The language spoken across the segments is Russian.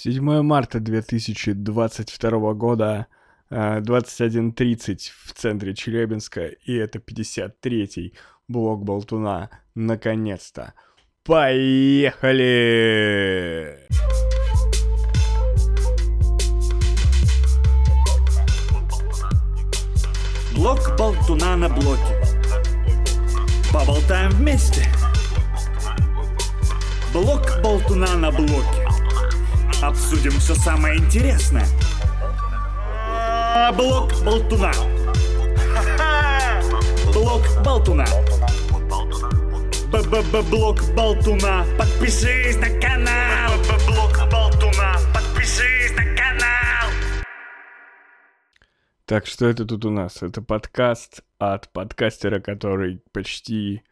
7 марта 2022 года, 21.30 в центре Челябинска, и это 53-й блок Болтуна. Наконец-то. Поехали! Блок Болтуна на блоке. Поболтаем вместе. Блок Болтуна на блоке. Обсудим все самое интересное. Блок Болтуна. Блок Болтуна. Б-б-б-блок Болтуна. Подпишись на канал. Б-б-блок Болтуна. Подпишись на канал. Так, что это тут у нас? Это подкаст от подкастера, который почти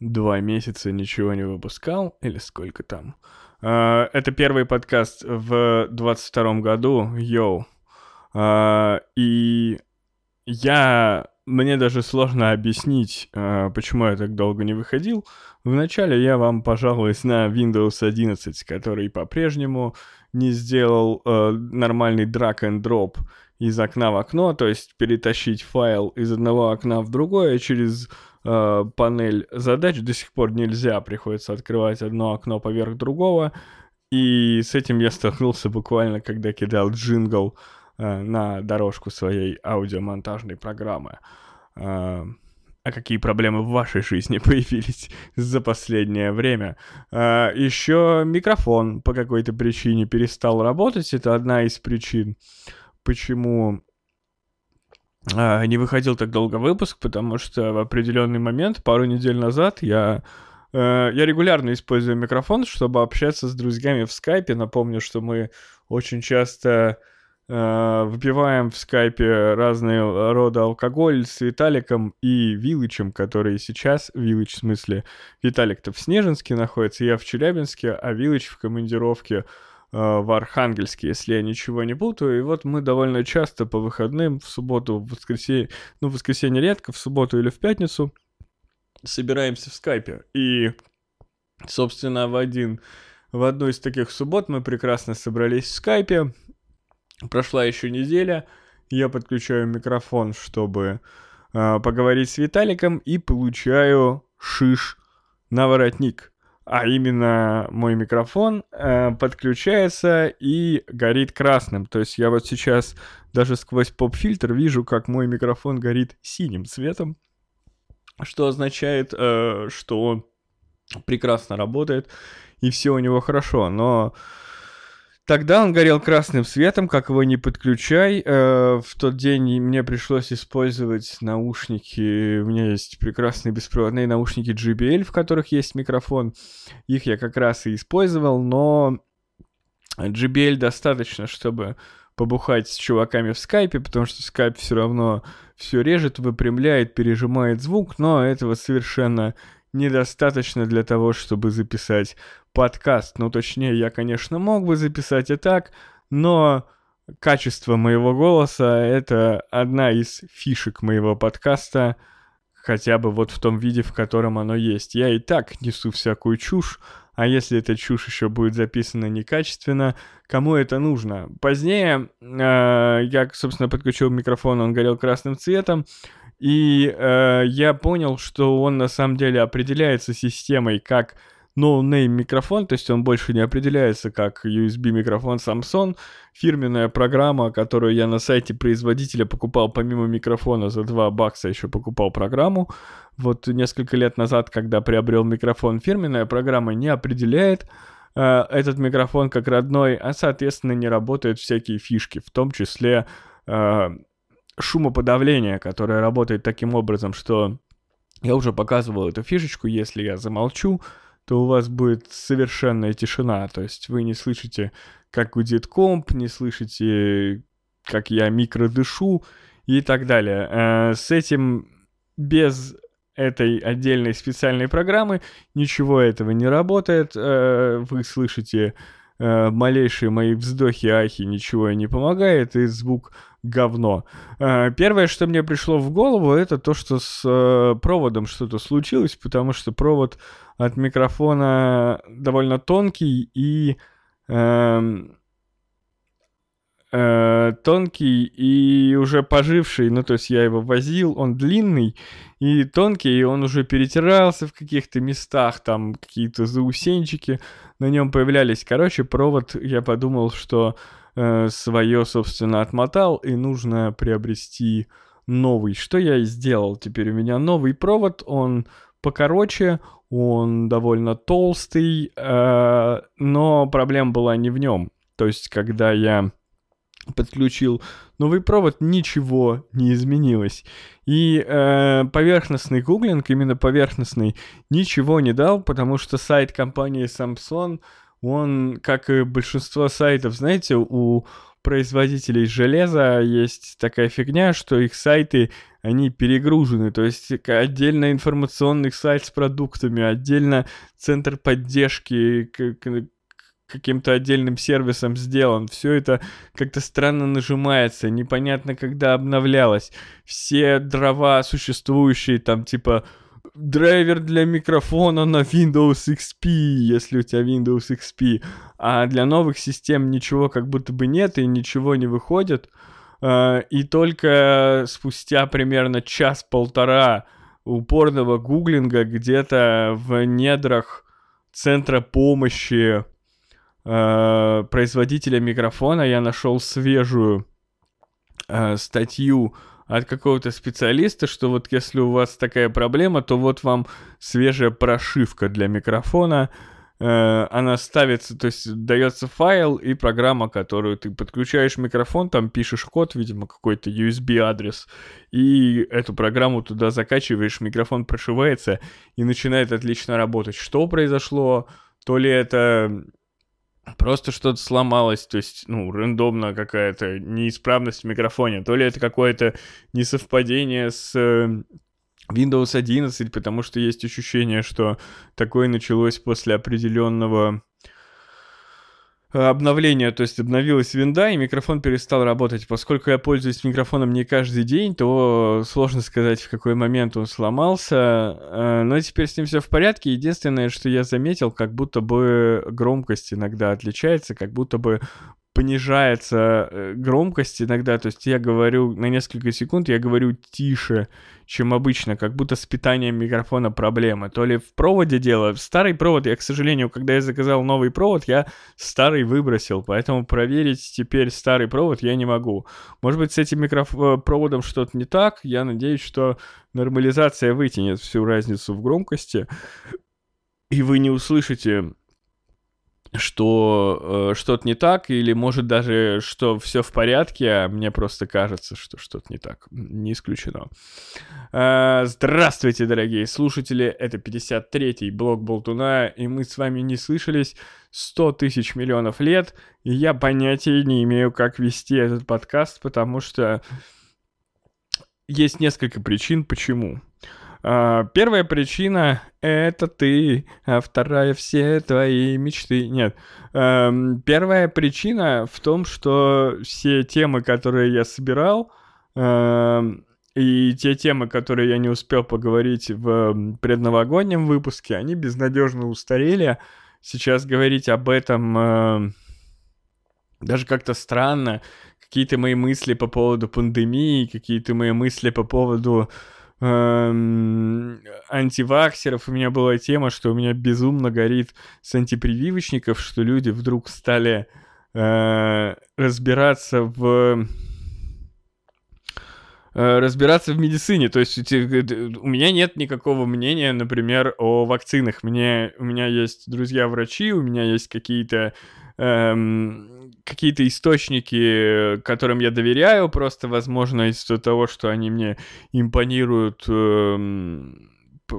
два месяца ничего не выпускал, или сколько там. А, это первый подкаст в 22 году, йоу. А, и я... Мне даже сложно объяснить, а, почему я так долго не выходил. Вначале я вам пожалуюсь на Windows 11, который по-прежнему не сделал нормальный drag and drop из окна в окно, то есть перетащить файл из одного окна в другое через э, панель задач до сих пор нельзя, приходится открывать одно окно поверх другого. И с этим я столкнулся буквально, когда кидал джингл э, на дорожку своей аудиомонтажной программы. Э, а какие проблемы в вашей жизни появились за последнее время. А, еще микрофон по какой-то причине перестал работать. Это одна из причин, почему не выходил так долго выпуск, потому что в определенный момент, пару недель назад, я, э, я регулярно использую микрофон, чтобы общаться с друзьями в скайпе. Напомню, что мы очень часто э, выпиваем в скайпе разные рода алкоголь с Виталиком и Вилычем, который сейчас, Вилыч в смысле, Виталик-то в Снежинске находится, я в Челябинске, а Вилыч в командировке Э, в Архангельске, если я ничего не путаю. И вот мы довольно часто по выходным, в субботу, в воскресенье, ну, в воскресенье редко, в субботу или в пятницу собираемся в скайпе. И, собственно, в один, в одну из таких суббот мы прекрасно собрались в скайпе. Прошла еще неделя, я подключаю микрофон, чтобы э, поговорить с Виталиком, и получаю шиш на воротник а именно мой микрофон э, подключается и горит красным. То есть я вот сейчас даже сквозь поп-фильтр вижу, как мой микрофон горит синим цветом, что означает, э, что он прекрасно работает и все у него хорошо. Но Тогда он горел красным светом, как его не подключай. Э, в тот день мне пришлось использовать наушники. У меня есть прекрасные беспроводные наушники JBL, в которых есть микрофон. Их я как раз и использовал, но JBL достаточно, чтобы побухать с чуваками в скайпе, потому что скайп все равно все режет, выпрямляет, пережимает звук, но этого совершенно недостаточно для того, чтобы записать подкаст. Ну, точнее, я, конечно, мог бы записать и так, но качество моего голоса — это одна из фишек моего подкаста, хотя бы вот в том виде, в котором оно есть. Я и так несу всякую чушь, а если эта чушь еще будет записана некачественно, кому это нужно? Позднее э, я, собственно, подключил микрофон, он горел красным цветом, и э, я понял, что он на самом деле определяется системой как no-name микрофон, то есть он больше не определяется как USB микрофон Samsung, фирменная программа, которую я на сайте производителя покупал помимо микрофона за 2 бакса, еще покупал программу. Вот несколько лет назад, когда приобрел микрофон, фирменная программа не определяет э, этот микрофон как родной, а соответственно не работают всякие фишки, в том числе э, шумоподавление, которое работает таким образом, что я уже показывал эту фишечку, если я замолчу, то у вас будет совершенная тишина, то есть вы не слышите, как гудит комп, не слышите, как я микродышу и так далее. Э, с этим без этой отдельной специальной программы ничего этого не работает. Э, вы слышите э, малейшие мои вздохи, ахи, ничего не помогает, и звук говно. Э, первое, что мне пришло в голову, это то, что с э, проводом что-то случилось, потому что провод от микрофона довольно тонкий и... Э, э, тонкий и уже поживший, ну, то есть я его возил, он длинный и тонкий, и он уже перетирался в каких-то местах, там какие-то заусенчики на нем появлялись. Короче, провод, я подумал, что э, свое, собственно, отмотал, и нужно приобрести новый. Что я и сделал. Теперь у меня новый провод, он покороче, он довольно толстый, э, но проблема была не в нем. То есть, когда я подключил новый провод, ничего не изменилось. И э, поверхностный гуглинг, именно поверхностный, ничего не дал, потому что сайт компании Samsung, он, как и большинство сайтов, знаете, у производителей железа есть такая фигня, что их сайты, они перегружены. То есть отдельно информационный сайт с продуктами, отдельно центр поддержки каким-то отдельным сервисом сделан. Все это как-то странно нажимается, непонятно, когда обновлялось. Все дрова существующие, там типа драйвер для микрофона на Windows XP, если у тебя Windows XP, а для новых систем ничего как будто бы нет и ничего не выходит. А, и только спустя примерно час-полтора упорного гуглинга где-то в недрах центра помощи а, производителя микрофона я нашел свежую а, статью от какого-то специалиста, что вот если у вас такая проблема, то вот вам свежая прошивка для микрофона, э, она ставится, то есть дается файл и программа, которую ты подключаешь микрофон, там пишешь код, видимо, какой-то USB адрес, и эту программу туда закачиваешь, микрофон прошивается и начинает отлично работать. Что произошло? То ли это просто что-то сломалось, то есть, ну, рандомно какая-то неисправность в микрофоне, то ли это какое-то несовпадение с э, Windows 11, потому что есть ощущение, что такое началось после определенного обновление, то есть обновилась винда, и микрофон перестал работать. Поскольку я пользуюсь микрофоном не каждый день, то сложно сказать, в какой момент он сломался. Э, но теперь с ним все в порядке. Единственное, что я заметил, как будто бы громкость иногда отличается, как будто бы понижается э, громкость иногда, то есть я говорю на несколько секунд, я говорю тише, чем обычно, как будто с питанием микрофона проблемы. То ли в проводе дело, старый провод, я, к сожалению, когда я заказал новый провод, я старый выбросил, поэтому проверить теперь старый провод я не могу. Может быть, с этим микропроводом э, что-то не так, я надеюсь, что нормализация вытянет всю разницу в громкости, и вы не услышите что э, что-то не так, или может даже, что все в порядке, а мне просто кажется, что что-то не так. Не исключено. Э, здравствуйте, дорогие слушатели, это 53-й блок Болтуна, и мы с вами не слышались 100 тысяч миллионов лет, и я понятия не имею, как вести этот подкаст, потому что есть несколько причин, почему. А, первая причина — это ты, а вторая — все твои мечты. Нет. Эм, первая причина в том, что все темы, которые я собирал, эм, и те темы, которые я не успел поговорить в предновогоднем выпуске, они безнадежно устарели. Сейчас говорить об этом э, даже как-то странно. Какие-то мои мысли по поводу пандемии, какие-то мои мысли по поводу эм, антиваксеров. У меня была тема, что у меня безумно горит с антипрививочников, что люди вдруг стали э, разбираться в э, разбираться в медицине. То есть у меня нет никакого мнения, например, о вакцинах. Мне, у меня есть друзья-врачи, у меня есть какие-то эм, какие-то источники, которым я доверяю, просто, возможно, из-за того, что они мне импонируют эм,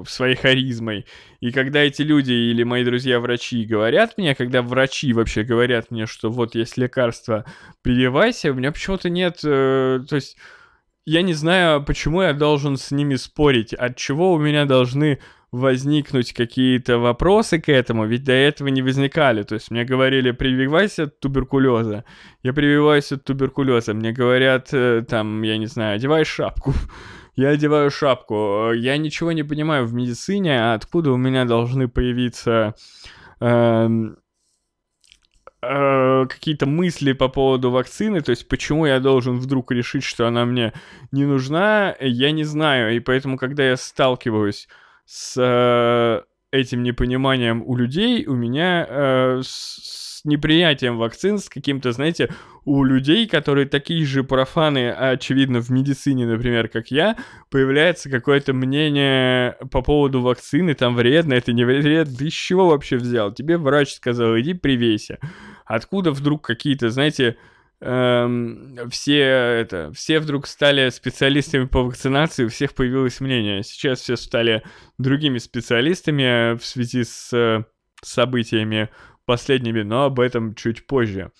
своей харизмой. И когда эти люди или мои друзья-врачи говорят мне, когда врачи вообще говорят мне, что вот есть лекарство, прививайся, у меня почему-то нет... Э, то есть я не знаю, почему я должен с ними спорить, от чего у меня должны возникнуть какие-то вопросы к этому, ведь до этого не возникали. То есть мне говорили, прививайся от туберкулеза. Я прививаюсь от туберкулеза. Мне говорят, э, там, я не знаю, одевай шапку. Я одеваю шапку. Я ничего не понимаю в медицине, а откуда у меня должны появиться... Э, э, какие-то мысли по поводу вакцины, то есть почему я должен вдруг решить, что она мне не нужна, я не знаю. И поэтому, когда я сталкиваюсь с э, этим непониманием у людей, у меня э, с, с неприятием вакцин, с каким-то, знаете, у людей, которые такие же профаны, очевидно, в медицине, например, как я, появляется какое-то мнение по поводу вакцины, там вредно, это не вредно, ты чего вообще взял? Тебе врач сказал, иди привейся. Откуда вдруг какие-то, знаете, эм, все это, все вдруг стали специалистами по вакцинации, у всех появилось мнение. Сейчас все стали другими специалистами в связи с э, событиями последними, но об этом чуть позже.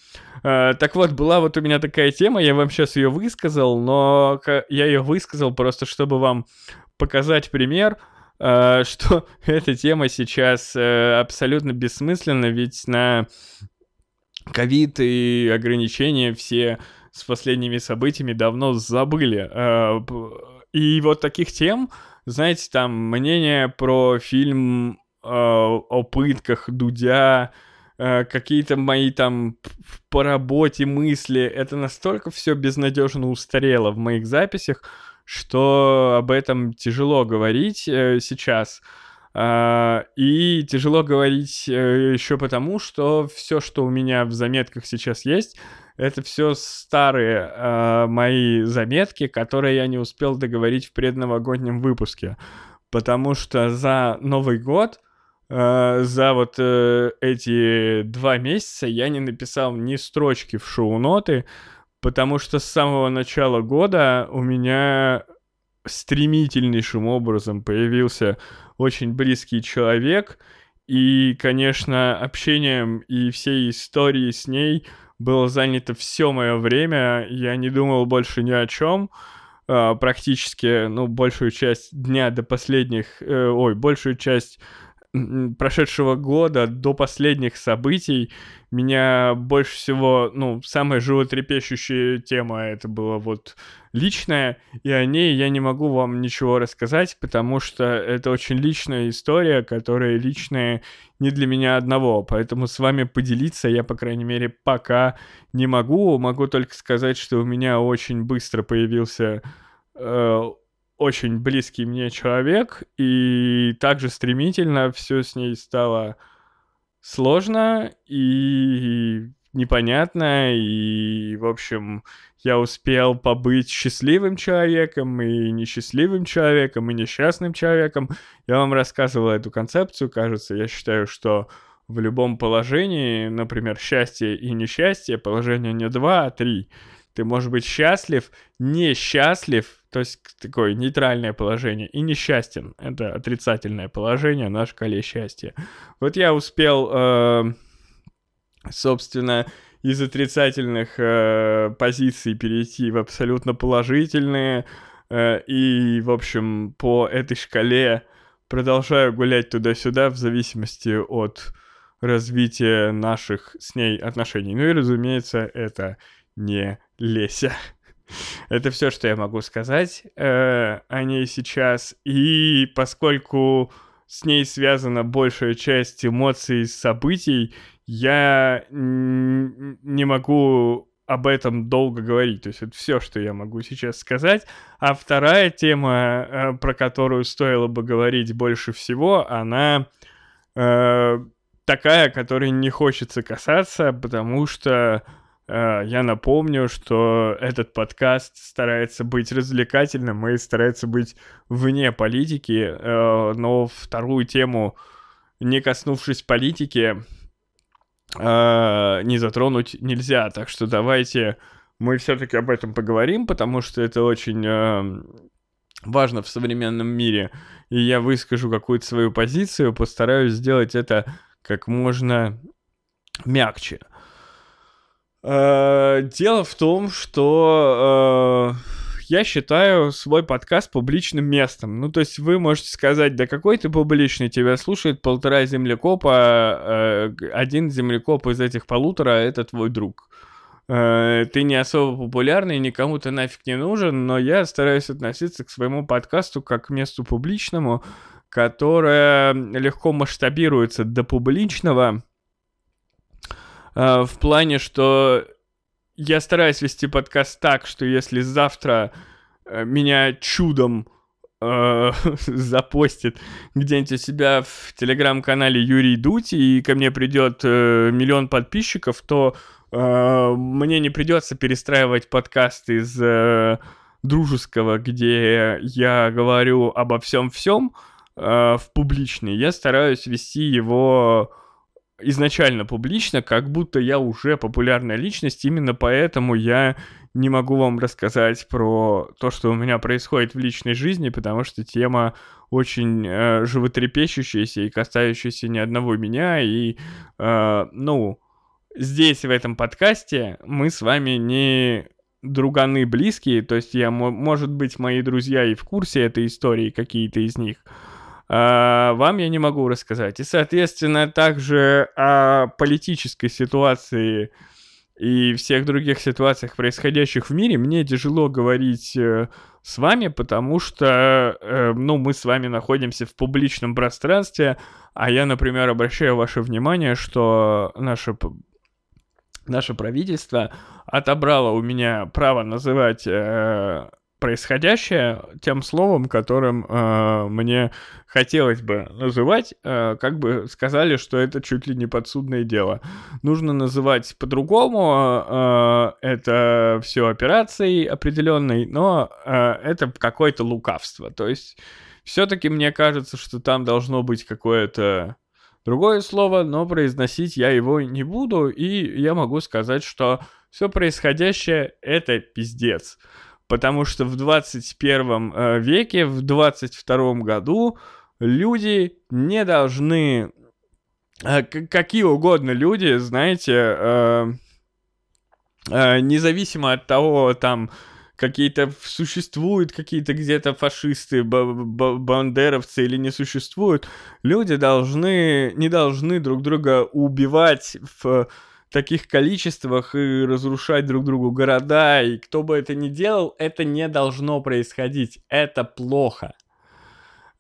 Э, так вот, была вот у меня такая тема, я вам сейчас ее высказал, но я ее высказал просто, чтобы вам показать пример, э, что эта тема сейчас э, абсолютно бессмысленна, ведь на ковид и ограничения все с последними событиями давно забыли. Э, и вот таких тем, знаете, там мнение про фильм э, о пытках Дудя, э, какие-то мои там по работе мысли, это настолько все безнадежно устарело в моих записях, что об этом тяжело говорить сейчас. Uh, и тяжело говорить uh, еще потому, что все, что у меня в заметках сейчас есть, это все старые uh, мои заметки, которые я не успел договорить в предновогоднем выпуске. Потому что за Новый год, за вот э, эти два месяца я не написал ни строчки в шоу-ноты, потому что с самого начала года у меня стремительнейшим образом появился очень близкий человек, и, конечно, общением и всей историей с ней было занято все мое время. Я не думал больше ни о чем. А, практически, ну, большую часть дня до последних, э, ой, большую часть прошедшего года до последних событий меня больше всего, ну, самая животрепещущая тема это была вот личная, и о ней я не могу вам ничего рассказать, потому что это очень личная история, которая личная не для меня одного, поэтому с вами поделиться я, по крайней мере, пока не могу, могу только сказать, что у меня очень быстро появился э, очень близкий мне человек, и также стремительно все с ней стало сложно и непонятно, и, в общем, я успел побыть счастливым человеком, и несчастливым человеком, и несчастным человеком. Я вам рассказывал эту концепцию, кажется, я считаю, что в любом положении, например, счастье и несчастье, положение не два, а три. Ты можешь быть счастлив, несчастлив, то есть такое нейтральное положение, и несчастен. Это отрицательное положение на шкале счастья. Вот я успел, э, собственно, из отрицательных э, позиций перейти в абсолютно положительные. Э, и, в общем, по этой шкале продолжаю гулять туда-сюда в зависимости от развития наших с ней отношений. Ну и, разумеется, это не Леся. Это все, что я могу сказать э, о ней сейчас. И поскольку с ней связана большая часть эмоций, событий, я не могу об этом долго говорить. То есть это все, что я могу сейчас сказать. А вторая тема, э, про которую стоило бы говорить больше всего, она э, такая, которой не хочется касаться, потому что я напомню, что этот подкаст старается быть развлекательным и старается быть вне политики, э, но вторую тему, не коснувшись политики, э, не затронуть нельзя. Так что давайте мы все-таки об этом поговорим, потому что это очень важно в современном мире. И я выскажу какую-то свою позицию, постараюсь сделать это как можно мягче. Э, дело в том, что э, я считаю свой подкаст публичным местом. Ну, то есть вы можете сказать, да какой ты публичный, тебя слушает полтора землекопа, э, один землекоп из этих полутора — это твой друг. Ты не особо популярный, никому ты нафиг не нужен, но я стараюсь относиться к своему подкасту как к месту публичному, которое легко масштабируется до публичного, э, в плане, что я стараюсь вести подкаст так, что если завтра э, меня чудом э, запостит где-нибудь у себя в телеграм-канале Юрий Дути, и ко мне придет э, миллион подписчиков, то э, мне не придется перестраивать подкаст из э, дружеского, где я говорю обо всем-всем, э, в публичный. Я стараюсь вести его изначально публично, как будто я уже популярная личность, именно поэтому я не могу вам рассказать про то, что у меня происходит в личной жизни, потому что тема очень э, животрепещущаяся и касающаяся ни одного меня, и, э, ну, здесь, в этом подкасте, мы с вами не друганы близкие, то есть я, может быть, мои друзья и в курсе этой истории, какие-то из них, а, вам я не могу рассказать. И, соответственно, также о политической ситуации и всех других ситуациях, происходящих в мире, мне тяжело говорить э, с вами, потому что, э, ну, мы с вами находимся в публичном пространстве, а я, например, обращаю ваше внимание, что наше, наше правительство отобрало у меня право называть э, происходящее тем словом, которым э, мне хотелось бы называть, э, как бы сказали, что это чуть ли не подсудное дело. Нужно называть по-другому, э, это все операцией определенной, но э, это какое-то лукавство. То есть все-таки мне кажется, что там должно быть какое-то другое слово, но произносить я его не буду, и я могу сказать, что все происходящее это пиздец потому что в 21 э, веке, в 22 году люди не должны, э, какие угодно люди, знаете, э, независимо от того, там, какие-то существуют какие-то где-то фашисты, бандеровцы или не существуют, люди должны, не должны друг друга убивать в таких количествах и разрушать друг другу города, и кто бы это ни делал, это не должно происходить, это плохо.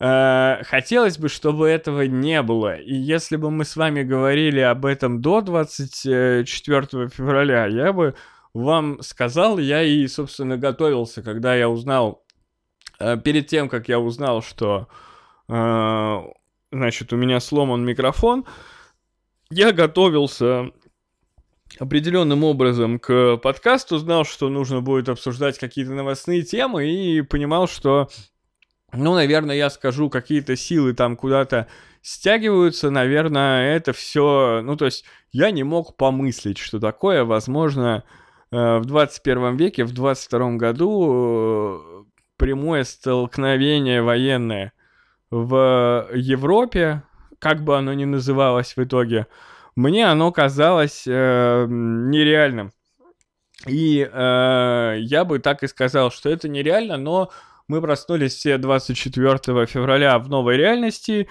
Э, хотелось бы, чтобы этого не было. И если бы мы с вами говорили об этом до 24 февраля, я бы вам сказал, я и, собственно, готовился, когда я узнал, э, перед тем, как я узнал, что, э, значит, у меня сломан микрофон, я готовился определенным образом к подкасту, знал, что нужно будет обсуждать какие-то новостные темы и понимал, что, ну, наверное, я скажу, какие-то силы там куда-то стягиваются, наверное, это все, ну, то есть я не мог помыслить, что такое возможно э, в 21 веке, в 22 году э, прямое столкновение военное в Европе, как бы оно ни называлось в итоге, мне оно казалось э, нереальным. И э, я бы так и сказал, что это нереально, но мы проснулись все 24 февраля в новой реальности.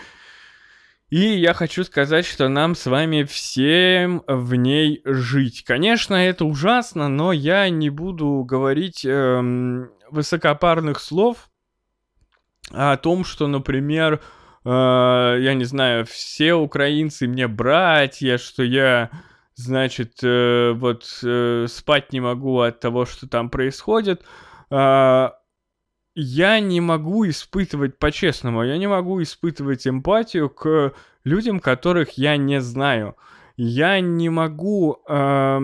И я хочу сказать, что нам с вами всем в ней жить. Конечно, это ужасно, но я не буду говорить э, высокопарных слов о том, что, например, э, я не знаю, все украинцы мне братья, что я, значит, э, вот э, спать не могу от того, что там происходит. Э, я не могу испытывать, по-честному, я не могу испытывать эмпатию к людям, которых я не знаю. Я не могу... Э,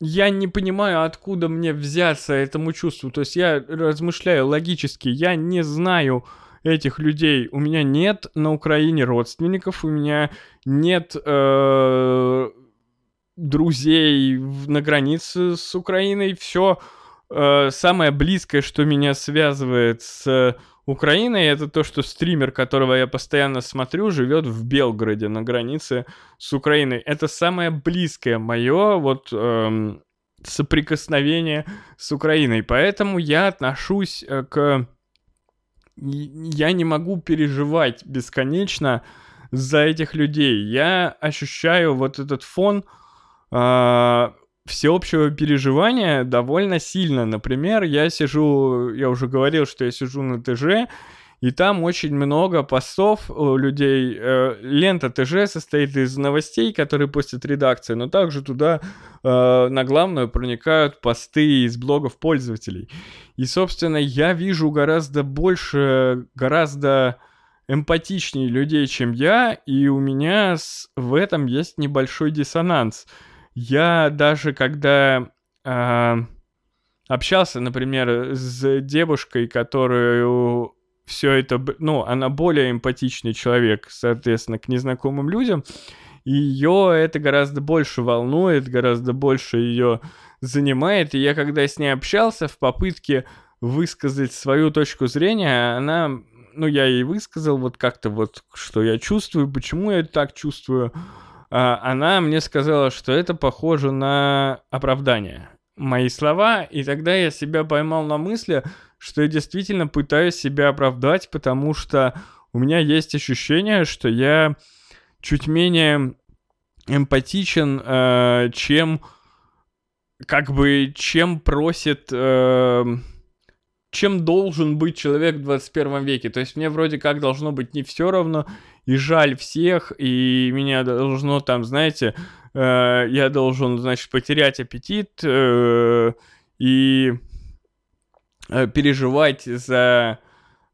я не понимаю, откуда мне взяться этому чувству. То есть я размышляю логически, я не знаю, этих людей. У меня нет на Украине родственников, у меня нет э, друзей на границе с Украиной. Все э, самое близкое, что меня связывает с Украиной, это то, что стример, которого я постоянно смотрю, живет в Белгороде на границе с Украиной. Это самое близкое мое вот эм, соприкосновение с Украиной. Поэтому я отношусь э, к я не могу переживать бесконечно за этих людей. Я ощущаю вот этот фон э, всеобщего переживания довольно сильно. Например, я сижу, я уже говорил, что я сижу на ТЖ, и там очень много постов у людей. Э, лента ТЖ состоит из новостей, которые постят редакция, но также туда э, на главную проникают посты из блогов пользователей. И, собственно, я вижу гораздо больше, гораздо эмпатичнее людей, чем я, и у меня с, в этом есть небольшой диссонанс. Я даже когда э, общался, например, с девушкой, которую все это, ну, она более эмпатичный человек, соответственно, к незнакомым людям, ее это гораздо больше волнует, гораздо больше ее занимает, и я когда с ней общался в попытке высказать свою точку зрения, она, ну, я ей высказал вот как-то вот, что я чувствую, почему я так чувствую, а она мне сказала, что это похоже на оправдание. Мои слова, и тогда я себя поймал на мысли, что я действительно пытаюсь себя оправдать, потому что у меня есть ощущение, что я чуть менее эмпатичен, э, чем как бы чем просит, э, чем должен быть человек в 21 веке. То есть мне вроде как должно быть не все равно, и жаль всех, и меня должно там, знаете, э, я должен, значит, потерять аппетит э, и переживать за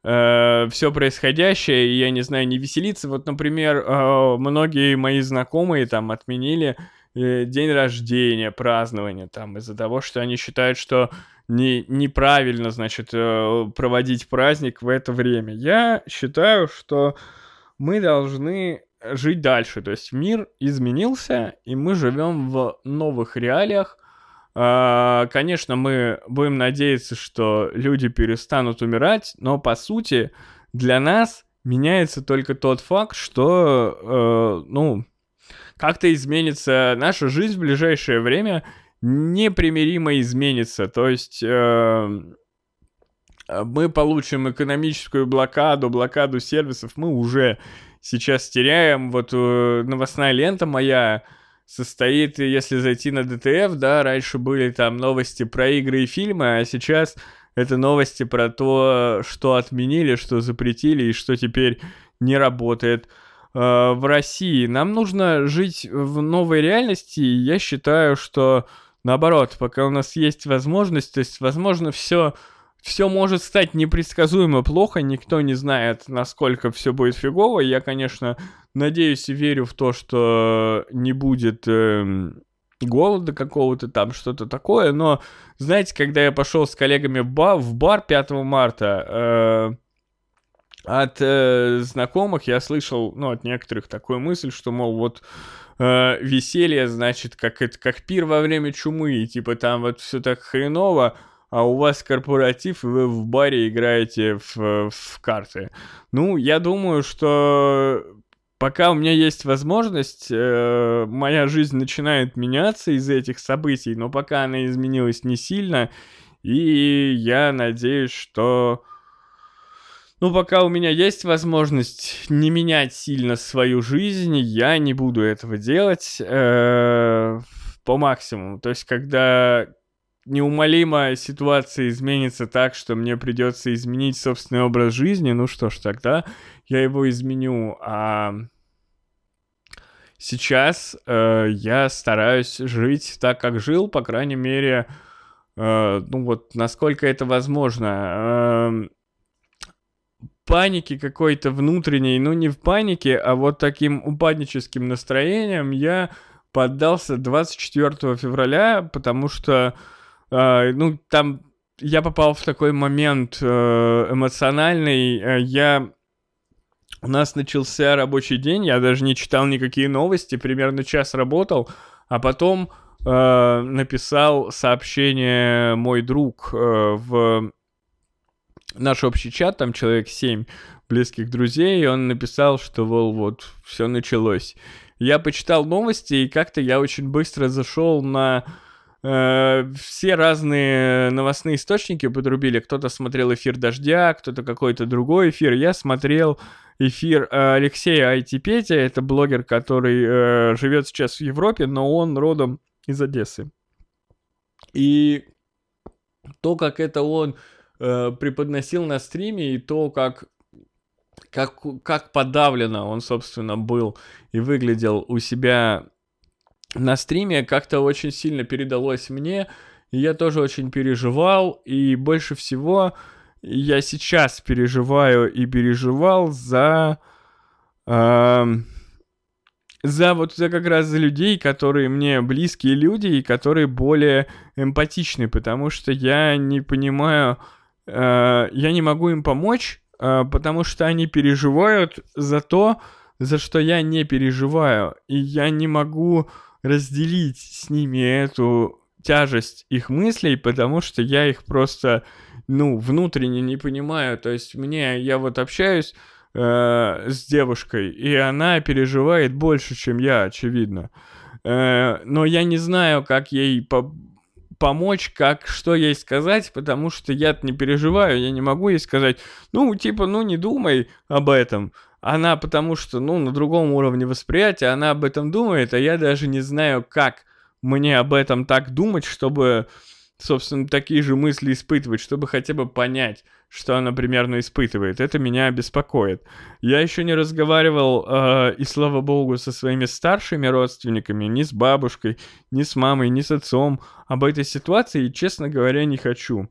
э, все происходящее, и я не знаю, не веселиться. Вот, например, э, многие мои знакомые там отменили э, день рождения, празднование там из-за того, что они считают, что не, неправильно, значит, э, проводить праздник в это время. Я считаю, что мы должны жить дальше. То есть мир изменился, и мы живем в новых реалиях. А, конечно, мы будем надеяться, что люди перестанут умирать, но по сути для нас меняется только тот факт, что, э, ну, как-то изменится наша жизнь в ближайшее время, непримиримо изменится. То есть э, мы получим экономическую блокаду, блокаду сервисов, мы уже сейчас теряем. Вот э, новостная лента моя состоит, если зайти на ДТФ, да, раньше были там новости про игры и фильмы, а сейчас это новости про то, что отменили, что запретили и что теперь не работает э, в России. Нам нужно жить в новой реальности, и я считаю, что наоборот, пока у нас есть возможность, то есть, возможно, все все может стать непредсказуемо плохо, никто не знает, насколько все будет фигово. Я, конечно, надеюсь и верю в то, что не будет э, голода какого-то там, что-то такое. Но, знаете, когда я пошел с коллегами в бар, в бар 5 марта, э, от э, знакомых я слышал, ну, от некоторых такую мысль, что, мол, вот э, веселье, значит, как это, как пир во время чумы, и типа там вот все так хреново, а у вас корпоратив, и вы в баре играете в, в карты. Ну, я думаю, что пока у меня есть возможность, э, моя жизнь начинает меняться из-за этих событий, но пока она изменилась не сильно, и я надеюсь, что... Ну, пока у меня есть возможность не менять сильно свою жизнь, я не буду этого делать э, по максимуму. То есть, когда неумолимо ситуация изменится так, что мне придется изменить собственный образ жизни, ну что ж, тогда я его изменю. А сейчас э, я стараюсь жить так, как жил, по крайней мере, э, ну вот насколько это возможно. Э, паники какой-то внутренней, ну не в панике, а вот таким упадническим настроением я поддался 24 февраля, потому что Uh, ну, там я попал в такой момент uh, эмоциональный. Uh, я... У нас начался рабочий день, я даже не читал никакие новости, примерно час работал, а потом э, написал сообщение мой друг э, в наш общий чат, там человек 7 близких друзей, и он написал, что, вол, вот, все началось. Я почитал новости, и как-то я очень быстро зашел на Э, все разные новостные источники подрубили. Кто-то смотрел эфир «Дождя», кто-то какой-то другой эфир. Я смотрел эфир э, Алексея Айтипетя. Это блогер, который э, живет сейчас в Европе, но он родом из Одессы. И то, как это он э, преподносил на стриме, и то, как как, как подавленно он, собственно, был и выглядел у себя на стриме, как-то очень сильно передалось мне, и я тоже очень переживал, и больше всего я сейчас переживаю и переживал за... Э, за вот за как раз за людей, которые мне близкие люди и которые более эмпатичны, потому что я не понимаю, э, я не могу им помочь, э, потому что они переживают за то, за что я не переживаю, и я не могу разделить с ними эту тяжесть их мыслей, потому что я их просто, ну, внутренне не понимаю. То есть мне, я вот общаюсь э, с девушкой, и она переживает больше, чем я, очевидно. Э, но я не знаю, как ей по помочь, как, что ей сказать, потому что я не переживаю, я не могу ей сказать, ну, типа, ну, не думай об этом. Она потому что, ну, на другом уровне восприятия, она об этом думает, а я даже не знаю, как мне об этом так думать, чтобы, собственно, такие же мысли испытывать, чтобы хотя бы понять, что она примерно испытывает. Это меня беспокоит. Я еще не разговаривал, э, и слава богу, со своими старшими родственниками, ни с бабушкой, ни с мамой, ни с отцом об этой ситуации, и, честно говоря, не хочу.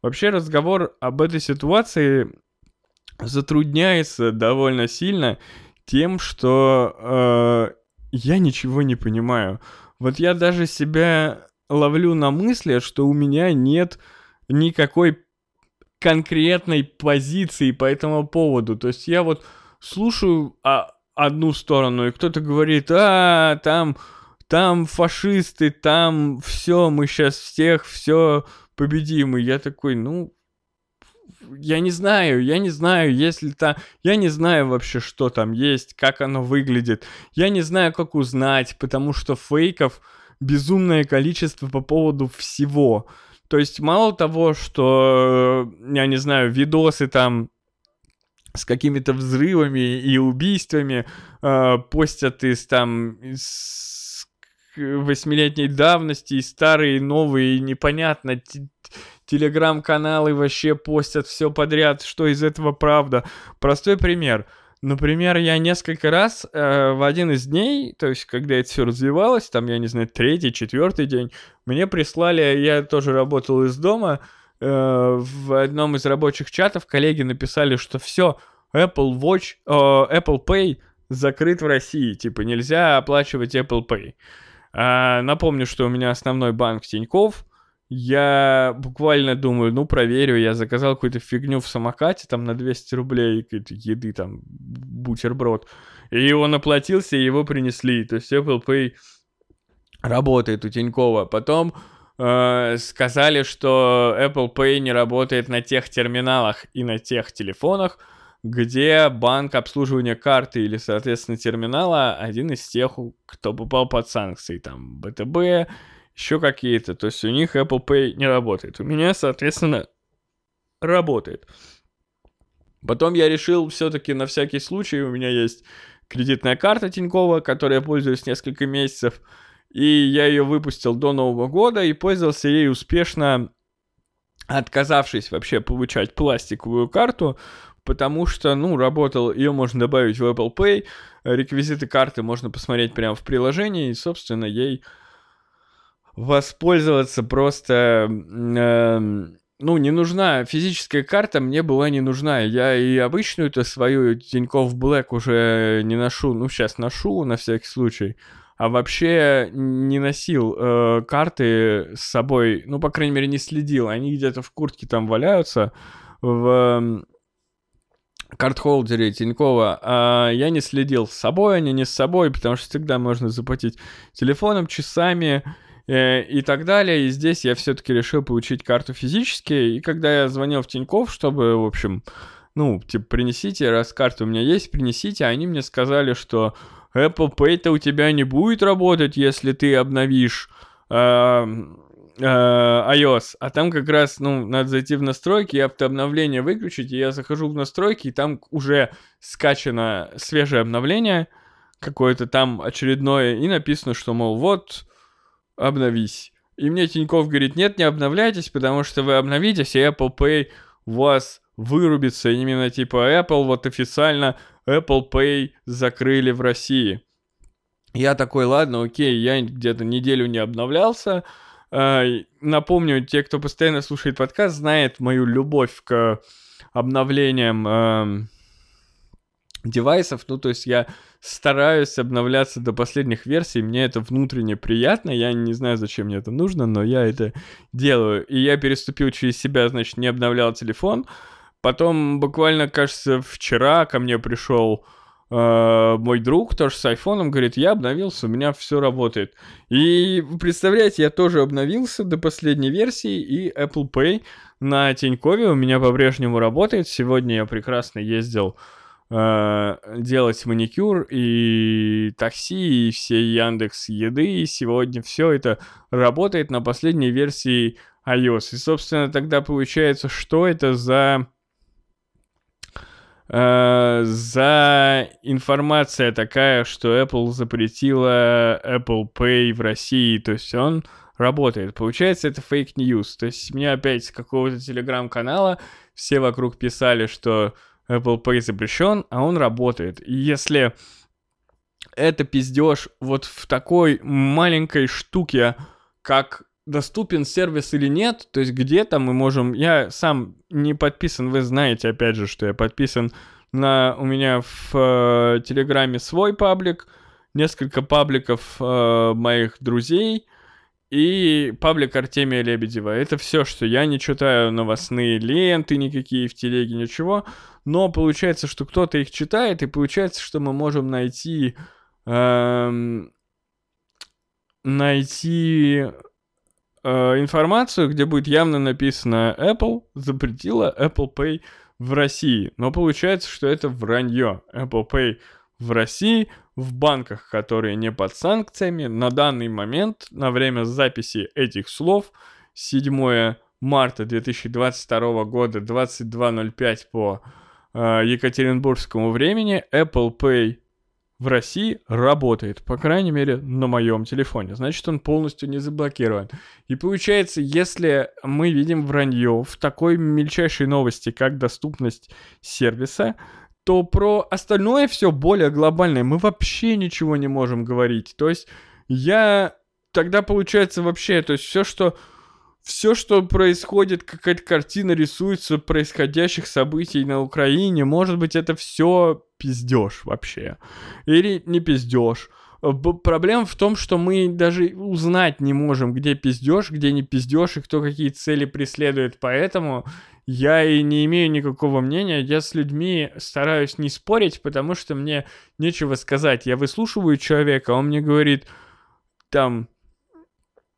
Вообще разговор об этой ситуации затрудняется довольно сильно тем, что э, я ничего не понимаю. Вот я даже себя ловлю на мысли, что у меня нет никакой конкретной позиции по этому поводу. То есть я вот слушаю а, одну сторону, и кто-то говорит, а, там, там фашисты, там все, мы сейчас всех все победим. И я такой, ну, я не знаю, я не знаю, если там... Я не знаю вообще, что там есть, как оно выглядит. Я не знаю, как узнать, потому что фейков безумное количество по поводу всего. То есть мало того, что, я не знаю, видосы там с какими-то взрывами и убийствами э, постят из там из восьмилетней давности, и старые, и новые, и непонятно, телеграм-каналы вообще постят все подряд, что из этого правда. Простой пример. Например, я несколько раз э, в один из дней, то есть когда это все развивалось, там, я не знаю, третий, четвертый день, мне прислали, я тоже работал из дома, э, в одном из рабочих чатов коллеги написали, что все, Apple Watch, э, Apple Pay закрыт в России, типа нельзя оплачивать Apple Pay. А, напомню, что у меня основной банк Тиньков, я буквально думаю, ну, проверю, я заказал какую-то фигню в самокате, там, на 200 рублей, еды, там, бутерброд. И он оплатился, и его принесли. То есть Apple Pay работает у Тинькова. Потом э, сказали, что Apple Pay не работает на тех терминалах и на тех телефонах, где банк обслуживания карты или, соответственно, терминала один из тех, кто попал под санкции. Там БТБ, еще какие-то. То есть у них Apple Pay не работает. У меня, соответственно, работает. Потом я решил все-таки на всякий случай, у меня есть кредитная карта Тинькова, которой я пользуюсь несколько месяцев, и я ее выпустил до Нового года и пользовался ей успешно, отказавшись вообще получать пластиковую карту, потому что, ну, работал, ее можно добавить в Apple Pay, реквизиты карты можно посмотреть прямо в приложении, и, собственно, ей воспользоваться просто... Э, ну, не нужна физическая карта, мне была не нужна. Я и обычную-то свою Тинькофф Black уже не ношу. Ну, сейчас ношу на всякий случай. А вообще не носил э, карты с собой. Ну, по крайней мере, не следил. Они где-то в куртке там валяются. В карт-холдере Тинькова, а я не следил с собой, они не с собой, потому что всегда можно заплатить телефоном, часами, Э, и так далее. И здесь я все-таки решил получить карту физически. И когда я звонил в Тиньков, чтобы, в общем, ну, типа, принесите, раз карта у меня есть, принесите, они мне сказали, что Apple Pay-то у тебя не будет работать, если ты обновишь э, э, iOS. А там как раз, ну, надо зайти в настройки и автообновление выключить. И я захожу в настройки, и там уже скачано свежее обновление какое-то там очередное, и написано, что, мол, вот обновись. И мне Тиньков говорит, нет, не обновляйтесь, потому что вы обновитесь, и Apple Pay вас вырубится именно типа Apple, вот официально Apple Pay закрыли в России. Я такой, ладно, окей, я где-то неделю не обновлялся. А, напомню, те, кто постоянно слушает подкаст, знает мою любовь к обновлениям девайсов. Ну, то есть я стараюсь обновляться до последних версий. Мне это внутренне приятно. Я не знаю, зачем мне это нужно, но я это делаю. И я переступил через себя, значит, не обновлял телефон. Потом буквально, кажется, вчера ко мне пришел э, мой друг, тоже с айфоном, говорит, я обновился, у меня все работает. И представляете, я тоже обновился до последней версии, и Apple Pay на Тинькове у меня по-прежнему работает. Сегодня я прекрасно ездил делать маникюр и такси, и все Яндекс еды, и сегодня все это работает на последней версии iOS. И, собственно, тогда получается, что это за Э, за информация такая, что Apple запретила Apple Pay в России, то есть он работает. Получается, это фейк news. То есть мне опять с какого-то телеграм-канала все вокруг писали, что Apple Pay запрещен, а он работает. И если это пиздеж вот в такой маленькой штуке, как доступен сервис или нет, то есть где-то мы можем... Я сам не подписан, вы знаете, опять же, что я подписан на... У меня в э, Телеграме свой паблик, несколько пабликов э, моих друзей и паблик Артемия Лебедева. Это все, что я не читаю новостные ленты никакие в телеге, ничего. Но получается, что кто-то их читает, и получается, что мы можем найти... Эм, найти э, информацию, где будет явно написано Apple запретила Apple Pay в России. Но получается, что это вранье. Apple Pay в России в банках, которые не под санкциями, на данный момент, на время записи этих слов, 7 марта 2022 года, 22.05 по э, Екатеринбургскому времени, Apple Pay в России работает, по крайней мере, на моем телефоне. Значит, он полностью не заблокирован. И получается, если мы видим вранье в такой мельчайшей новости, как доступность сервиса, то про остальное все более глобальное мы вообще ничего не можем говорить. То есть я тогда получается вообще, то есть все, что все, что происходит, какая-то картина рисуется происходящих событий на Украине, может быть, это все пиздеж вообще. Или не пиздеж. Проблема в том, что мы даже узнать не можем, где пиздеж, где не пиздеж и кто какие цели преследует. Поэтому я и не имею никакого мнения. Я с людьми стараюсь не спорить, потому что мне нечего сказать. Я выслушиваю человека, он мне говорит, там,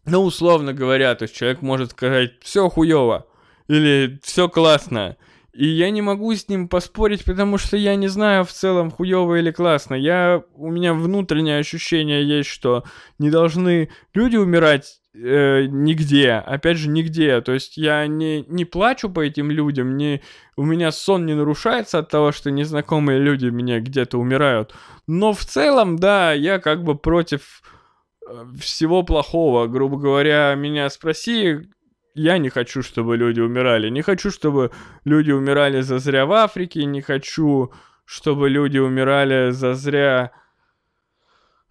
ну, условно говоря, то есть человек может сказать, все хуево, или все классно. И я не могу с ним поспорить, потому что я не знаю в целом хуево или классно. Я, у меня внутреннее ощущение есть, что не должны люди умирать э, нигде, опять же, нигде. То есть я не, не плачу по этим людям, не, у меня сон не нарушается от того, что незнакомые люди меня где-то умирают. Но в целом, да, я как бы против э, всего плохого. Грубо говоря, меня спроси, я не хочу, чтобы люди умирали. Не хочу, чтобы люди умирали зазря в Африке. Не хочу, чтобы люди умирали зазря...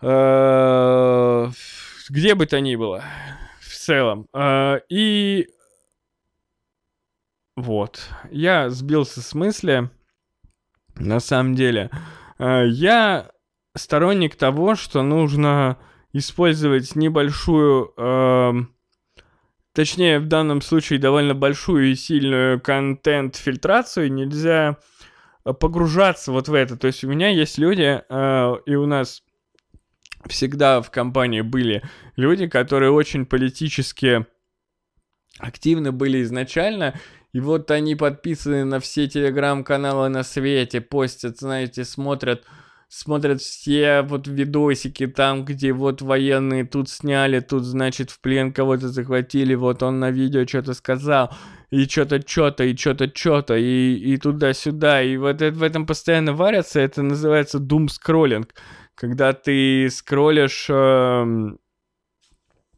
Э, где бы то ни было. В целом. Э, и... Вот. Я сбился с мысли. На самом деле. Э, я сторонник того, что нужно использовать небольшую... Точнее, в данном случае довольно большую и сильную контент-фильтрацию, нельзя э, погружаться вот в это. То есть у меня есть люди, и у нас всегда в компании были люди, которые очень политически активны были изначально, и вот они подписаны на все телеграм-каналы на свете, постят, знаете, смотрят смотрят все вот видосики там, где вот военные тут сняли, тут, значит, в плен кого-то захватили, вот он на видео что-то сказал, и что-то, что-то, и что-то, что-то, и, и туда-сюда, и вот это, в этом постоянно варятся, это называется doom скроллинг, когда ты скроллишь э,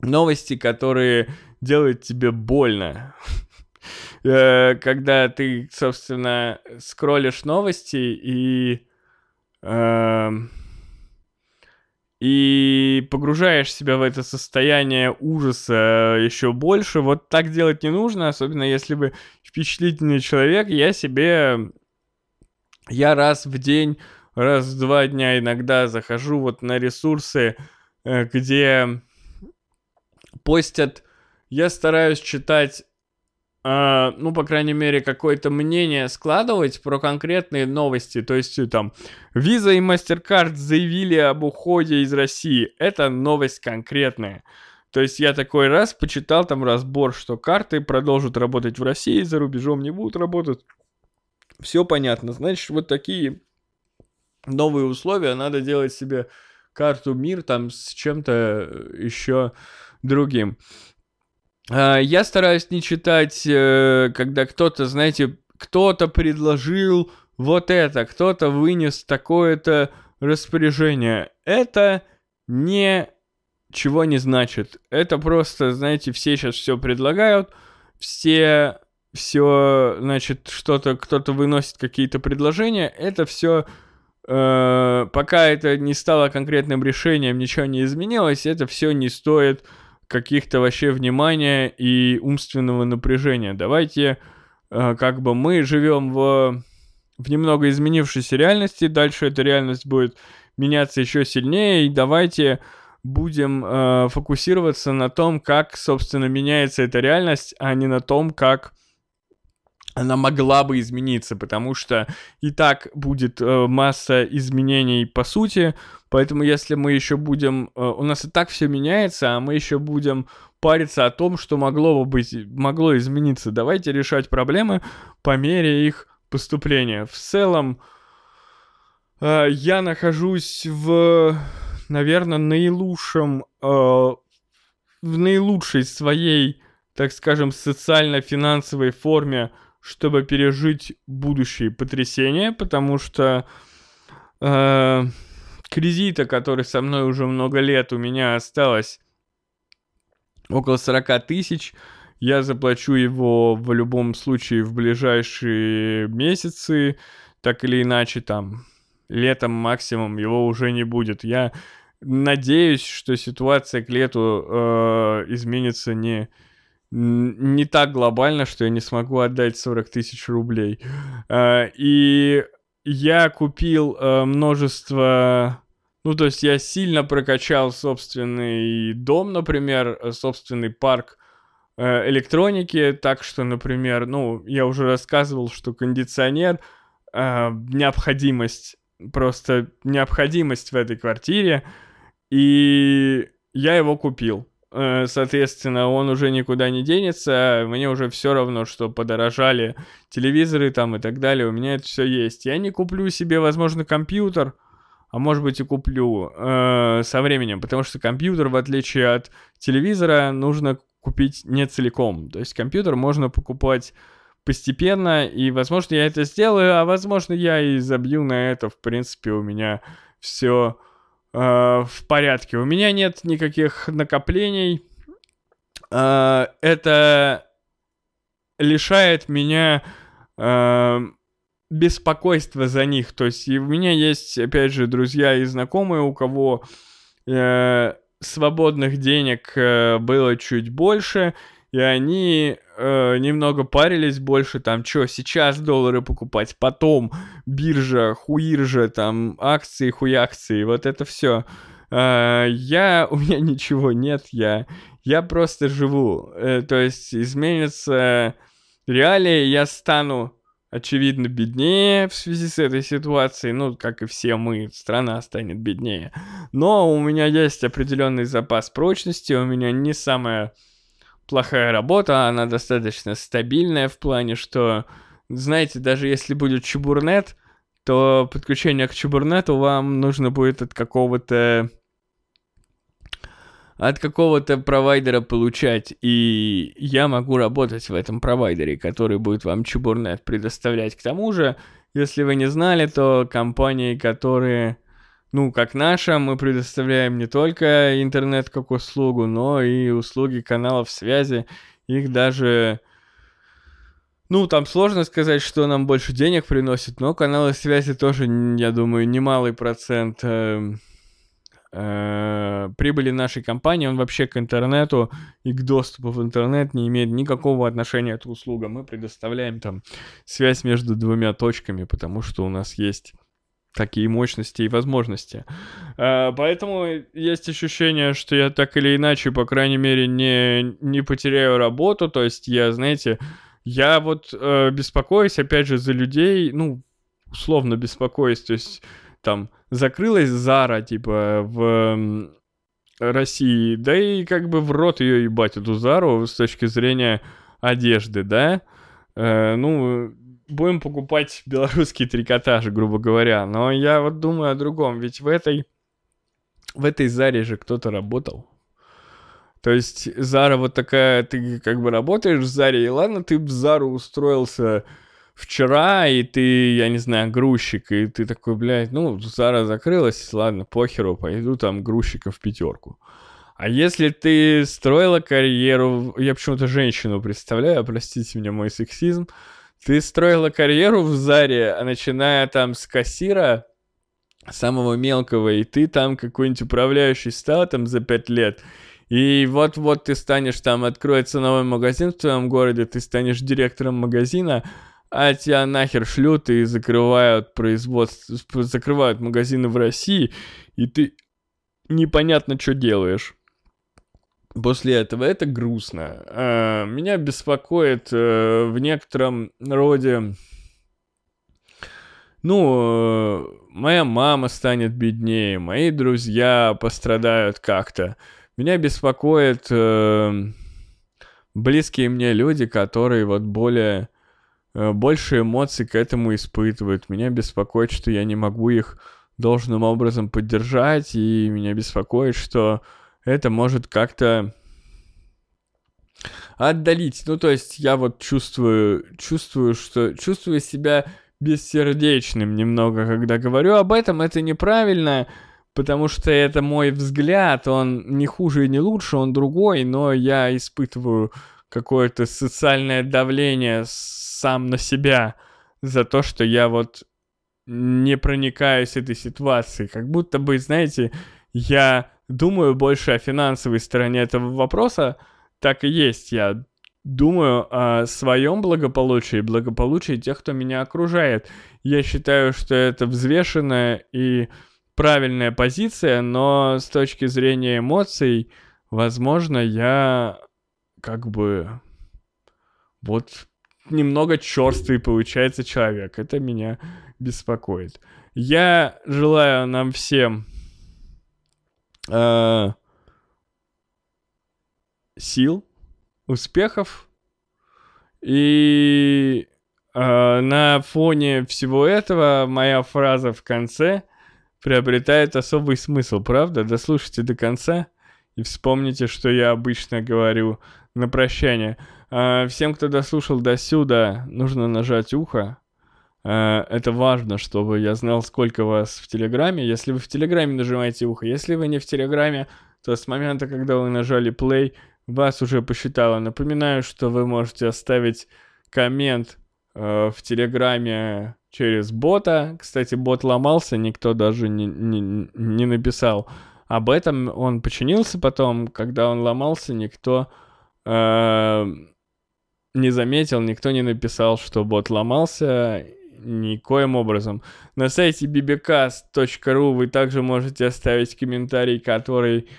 новости, которые делают тебе больно. Э, когда ты, собственно, скроллишь новости и... Эм, и погружаешь себя в это состояние ужаса еще больше. Вот так делать не нужно, особенно если вы впечатлительный человек. Я себе... Я раз в день, раз в два дня иногда захожу вот на ресурсы, э, где постят... Я стараюсь читать Uh, ну, по крайней мере, какое-то мнение складывать про конкретные новости. То есть, там, Visa и MasterCard заявили об уходе из России. Это новость конкретная. То есть, я такой раз почитал там разбор, что карты продолжат работать в России, за рубежом не будут работать. Все понятно. Значит, вот такие новые условия. Надо делать себе карту мир там с чем-то еще другим. А, я стараюсь не читать, э, когда кто-то, знаете, кто-то предложил вот это, кто-то вынес такое-то распоряжение. Это ничего не значит. Это просто, знаете, все сейчас все предлагают, все все, значит, что-то, кто-то выносит какие-то предложения, это все, э, пока это не стало конкретным решением, ничего не изменилось, это все не стоит каких-то вообще внимания и умственного напряжения. Давайте, э, как бы мы живем в, в немного изменившейся реальности, дальше эта реальность будет меняться еще сильнее, и давайте будем э, фокусироваться на том, как, собственно, меняется эта реальность, а не на том, как она могла бы измениться, потому что и так будет э, масса изменений по сути, поэтому если мы еще будем, э, у нас и так все меняется, а мы еще будем париться о том, что могло бы быть, могло измениться. Давайте решать проблемы по мере их поступления. В целом, э, я нахожусь в, наверное, наилучшем, э, в наилучшей своей, так скажем, социально-финансовой форме, чтобы пережить будущие потрясения, потому что э, кредита, который со мной уже много лет, у меня осталось около 40 тысяч. Я заплачу его в любом случае в ближайшие месяцы, так или иначе там летом максимум его уже не будет. Я надеюсь, что ситуация к лету э, изменится не не так глобально, что я не смогу отдать 40 тысяч рублей. А, и я купил э, множество... Ну, то есть я сильно прокачал собственный дом, например, э, собственный парк э, электроники, так что, например, ну, я уже рассказывал, что кондиционер, необходимость, просто необходимость в этой квартире, и я его купил. Э, соответственно, он уже никуда не денется, мне уже все равно, что подорожали телевизоры там и так далее, у меня это все есть. Я не куплю себе, возможно, компьютер, а может быть и куплю э, со временем, потому что компьютер, в отличие от телевизора, нужно купить не целиком. То есть компьютер можно покупать постепенно, и, возможно, я это сделаю, а, возможно, я и забью на это. В принципе, у меня все в порядке. У меня нет никаких накоплений. Э, это лишает меня э, беспокойства за них. То есть и у меня есть, опять же, друзья и знакомые, у кого э, свободных денег э, было чуть больше, и они э, немного парились больше, там, что, сейчас доллары покупать, потом биржа, хуиржа, там, акции, хуякции, вот это все. Э, я, у меня ничего нет, я, я просто живу. Э, то есть изменится реалии, я стану, очевидно, беднее в связи с этой ситуацией, ну, как и все мы, страна станет беднее. Но у меня есть определенный запас прочности, у меня не самая плохая работа, она достаточно стабильная в плане, что, знаете, даже если будет чубурнет, то подключение к чубурнету вам нужно будет от какого-то от какого-то провайдера получать, и я могу работать в этом провайдере, который будет вам чубурнет предоставлять. К тому же, если вы не знали, то компании, которые ну, как наша, мы предоставляем не только интернет как услугу, но и услуги каналов связи. Их даже Ну, там сложно сказать, что нам больше денег приносит, но каналы связи тоже, я думаю, немалый процент э, э, прибыли нашей компании. Он вообще к интернету и к доступу в интернет не имеет никакого отношения к услугам. Мы предоставляем там связь между двумя точками, потому что у нас есть такие мощности и возможности. Э, поэтому есть ощущение, что я так или иначе, по крайней мере, не, не потеряю работу. То есть я, знаете, я вот э, беспокоюсь, опять же, за людей, ну, условно беспокоюсь, то есть там закрылась Зара, типа, в России, да и как бы в рот ее ебать, эту Зару, с точки зрения одежды, да? Э, ну, будем покупать белорусский трикотаж, грубо говоря, но я вот думаю о другом, ведь в этой, в этой Заре же кто-то работал, то есть Зара вот такая, ты как бы работаешь в Заре, и ладно, ты в Зару устроился вчера, и ты, я не знаю, грузчик, и ты такой, блядь, ну, Зара закрылась, ладно, похеру, пойду там грузчика в пятерку. А если ты строила карьеру, я почему-то женщину представляю, простите меня мой сексизм, ты строила карьеру в Заре, начиная там с кассира, самого мелкого, и ты там какой-нибудь управляющий стал там за пять лет, и вот-вот ты станешь там, откроется новый магазин в твоем городе, ты станешь директором магазина, а тебя нахер шлют и закрывают производство, закрывают магазины в России, и ты непонятно, что делаешь. После этого это грустно. А, меня беспокоит э, в некотором роде... Ну, э, моя мама станет беднее, мои друзья пострадают как-то. Меня беспокоит э, близкие мне люди, которые вот более э, больше эмоций к этому испытывают. Меня беспокоит, что я не могу их должным образом поддержать, и меня беспокоит, что это может как-то отдалить. Ну, то есть я вот чувствую, чувствую, что чувствую себя бессердечным немного, когда говорю об этом. Это неправильно, потому что это мой взгляд, он не хуже и не лучше, он другой, но я испытываю какое-то социальное давление сам на себя за то, что я вот не проникаюсь этой ситуацией. Как будто бы, знаете, я думаю больше о финансовой стороне этого вопроса, так и есть. Я думаю о своем благополучии, благополучии тех, кто меня окружает. Я считаю, что это взвешенное и правильная позиция, но с точки зрения эмоций, возможно, я как бы вот немного черствый получается человек. Это меня беспокоит. Я желаю нам всем э, сил, успехов и э, на фоне всего этого моя фраза в конце – приобретает особый смысл, правда? Дослушайте до конца и вспомните, что я обычно говорю на прощание. А, всем, кто дослушал до сюда, нужно нажать ухо. А, это важно, чтобы я знал, сколько вас в Телеграме. Если вы в Телеграме нажимаете ухо, если вы не в Телеграме, то с момента, когда вы нажали play, вас уже посчитало. Напоминаю, что вы можете оставить коммент э, в Телеграме через бота. Кстати, бот ломался, никто даже не, не, не написал об этом. Он починился потом, когда он ломался, никто э, не заметил, никто не написал, что бот ломался никоим образом. На сайте bbcast.ru вы также можете оставить комментарий, который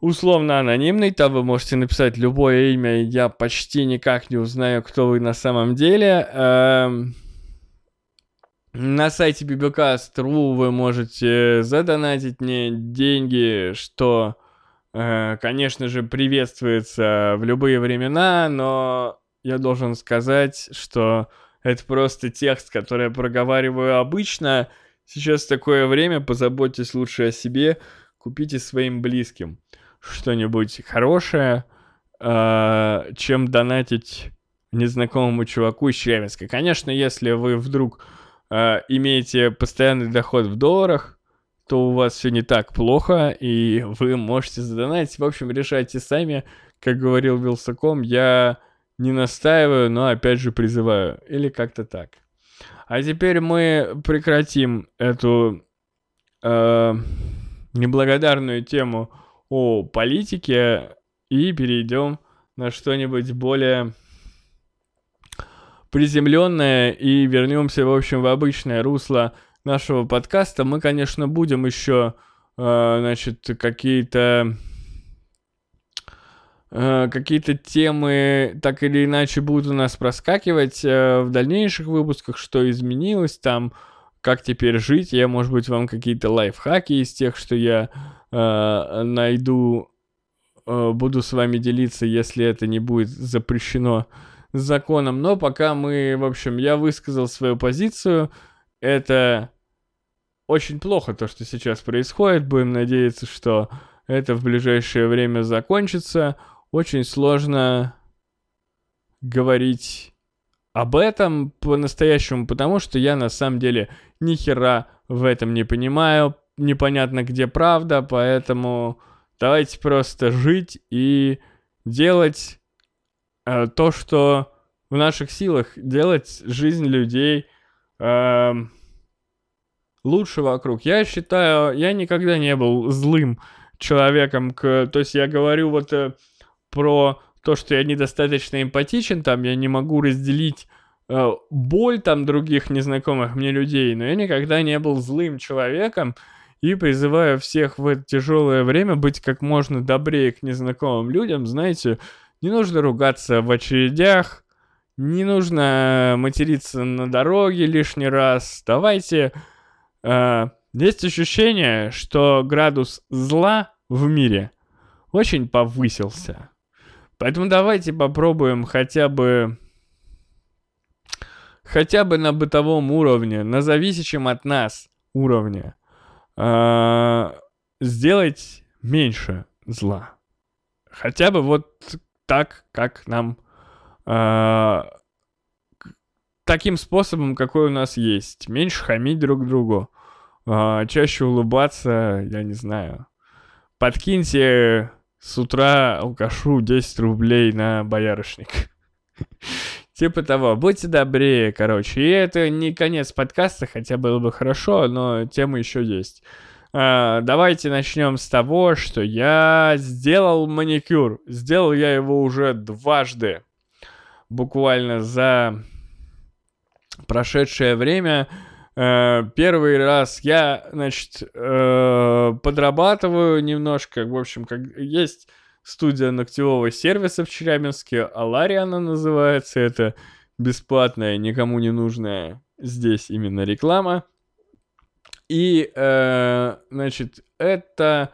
условно анонимный, там вы можете написать любое имя, я почти никак не узнаю, кто вы на самом деле. Эм... На сайте bbcast.ru вы можете задонатить мне деньги, что, э, конечно же, приветствуется в любые времена, но я должен сказать, что это просто текст, который я проговариваю обычно. Сейчас такое время, позаботьтесь лучше о себе, купите своим близким что-нибудь хорошее, э, чем донатить незнакомому чуваку из Челябинска. Конечно, если вы вдруг э, имеете постоянный доход в долларах, то у вас все не так плохо, и вы можете задонатить. В общем, решайте сами. Как говорил Вилсаком, я не настаиваю, но опять же призываю. Или как-то так. А теперь мы прекратим эту э, неблагодарную тему о политике и перейдем на что-нибудь более приземленное и вернемся, в общем, в обычное русло нашего подкаста. Мы, конечно, будем еще, э, значит, какие-то э, какие-то темы так или иначе будут у нас проскакивать э, в дальнейших выпусках, что изменилось там, как теперь жить. Я, может быть, вам какие-то лайфхаки из тех, что я э, найду, э, буду с вами делиться, если это не будет запрещено законом. Но пока мы, в общем, я высказал свою позицию. Это очень плохо то, что сейчас происходит. Будем надеяться, что это в ближайшее время закончится. Очень сложно говорить об этом по-настоящему, потому что я на самом деле ни хера в этом не понимаю. Непонятно, где правда, поэтому давайте просто жить и делать э, то, что в наших силах, делать жизнь людей э, лучше вокруг. Я считаю, я никогда не был злым человеком, к, то есть я говорю вот э, про то, что я недостаточно эмпатичен, там я не могу разделить э, боль там других незнакомых мне людей, но я никогда не был злым человеком и призываю всех в это тяжелое время быть как можно добрее к незнакомым людям, знаете, не нужно ругаться в очередях, не нужно материться на дороге лишний раз. Давайте Uh, есть ощущение, что градус зла в мире очень повысился. Поэтому давайте попробуем хотя бы хотя бы на бытовом уровне, на зависящем от нас уровне uh, сделать меньше зла. Хотя бы вот так, как нам uh, таким способом, какой у нас есть. Меньше хамить друг другу, а, чаще улыбаться, я не знаю. Подкиньте с утра алкашу 10 рублей на боярышник. Типа того, будьте добрее, короче. И это не конец подкаста, хотя было бы хорошо, но тема еще есть. А, давайте начнем с того, что я сделал маникюр. Сделал я его уже дважды. Буквально за прошедшее время. Э, первый раз я, значит, э, подрабатываю немножко, в общем, как есть студия ногтевого сервиса в Челябинске, Алария она называется, это бесплатная, никому не нужная здесь именно реклама. И, э, значит, это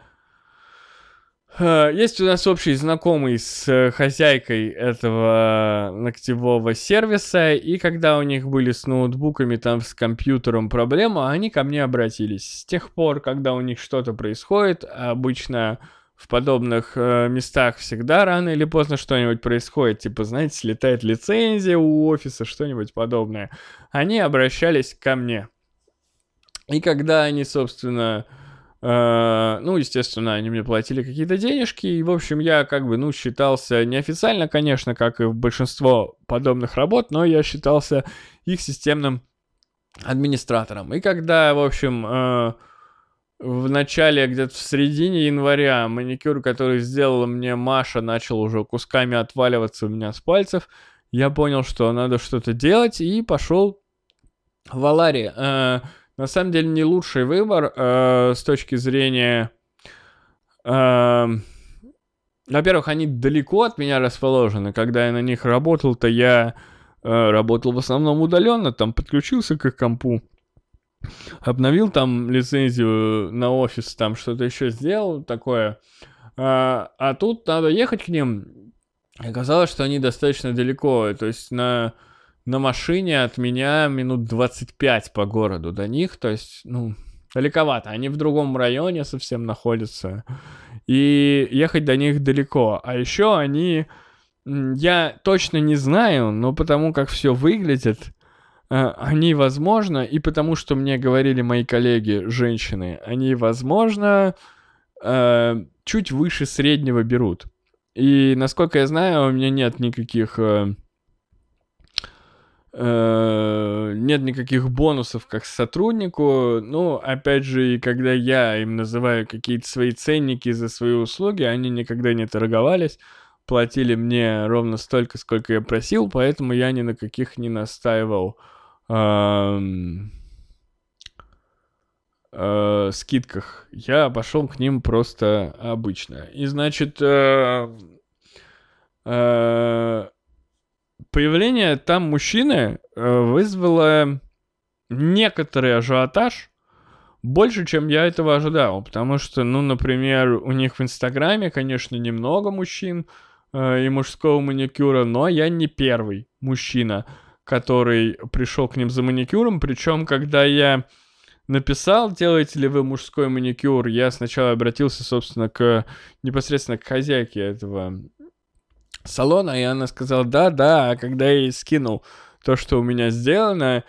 Э, есть у нас общий знакомый с э, хозяйкой этого ногтевого сервиса, и когда у них были с ноутбуками, там с компьютером проблема, они ко мне обратились. С тех пор, когда у них что-то происходит, обычно в подобных э, местах всегда рано или поздно что-нибудь происходит, типа, знаете, слетает лицензия у офиса, что-нибудь подобное, они обращались ко мне. И когда они, собственно, Э, ну, естественно, они мне платили какие-то денежки, и, в общем, я как бы, ну, считался неофициально, конечно, как и большинство подобных работ, но я считался их системным администратором. И когда, в общем, э, в начале, где-то в середине января, маникюр, который сделала мне Маша, начал уже кусками отваливаться у меня с пальцев, я понял, что надо что-то делать, и пошел в Алари. Э, на самом деле не лучший выбор э, с точки зрения... Э, во-первых, они далеко от меня расположены. Когда я на них работал, то я э, работал в основном удаленно, там подключился к их компу, обновил там лицензию на офис, там что-то еще сделал такое. А, а тут надо ехать к ним. Оказалось, что они достаточно далеко. То есть на на машине от меня минут 25 по городу до них, то есть, ну, далековато. Они в другом районе совсем находятся. И ехать до них далеко. А еще они... Я точно не знаю, но потому как все выглядит, э, они, возможно, и потому что мне говорили мои коллеги, женщины, они, возможно, э, чуть выше среднего берут. И, насколько я знаю, у меня нет никаких... Э, э, нет никаких бонусов как сотруднику. Ну, опять же, и когда я им называю какие-то свои ценники за свои услуги, они никогда не торговались, платили мне ровно столько, сколько я просил, поэтому я ни на каких не настаивал э, э, скидках. Я пошел к ним просто обычно. И, значит, э, э, появление там мужчины э, вызвало некоторый ажиотаж, больше, чем я этого ожидал, потому что, ну, например, у них в Инстаграме, конечно, немного мужчин э, и мужского маникюра, но я не первый мужчина, который пришел к ним за маникюром, причем, когда я написал, делаете ли вы мужской маникюр, я сначала обратился, собственно, к непосредственно к хозяйке этого салона, и она сказала, да, да, а когда я ей скинул то, что у меня сделано,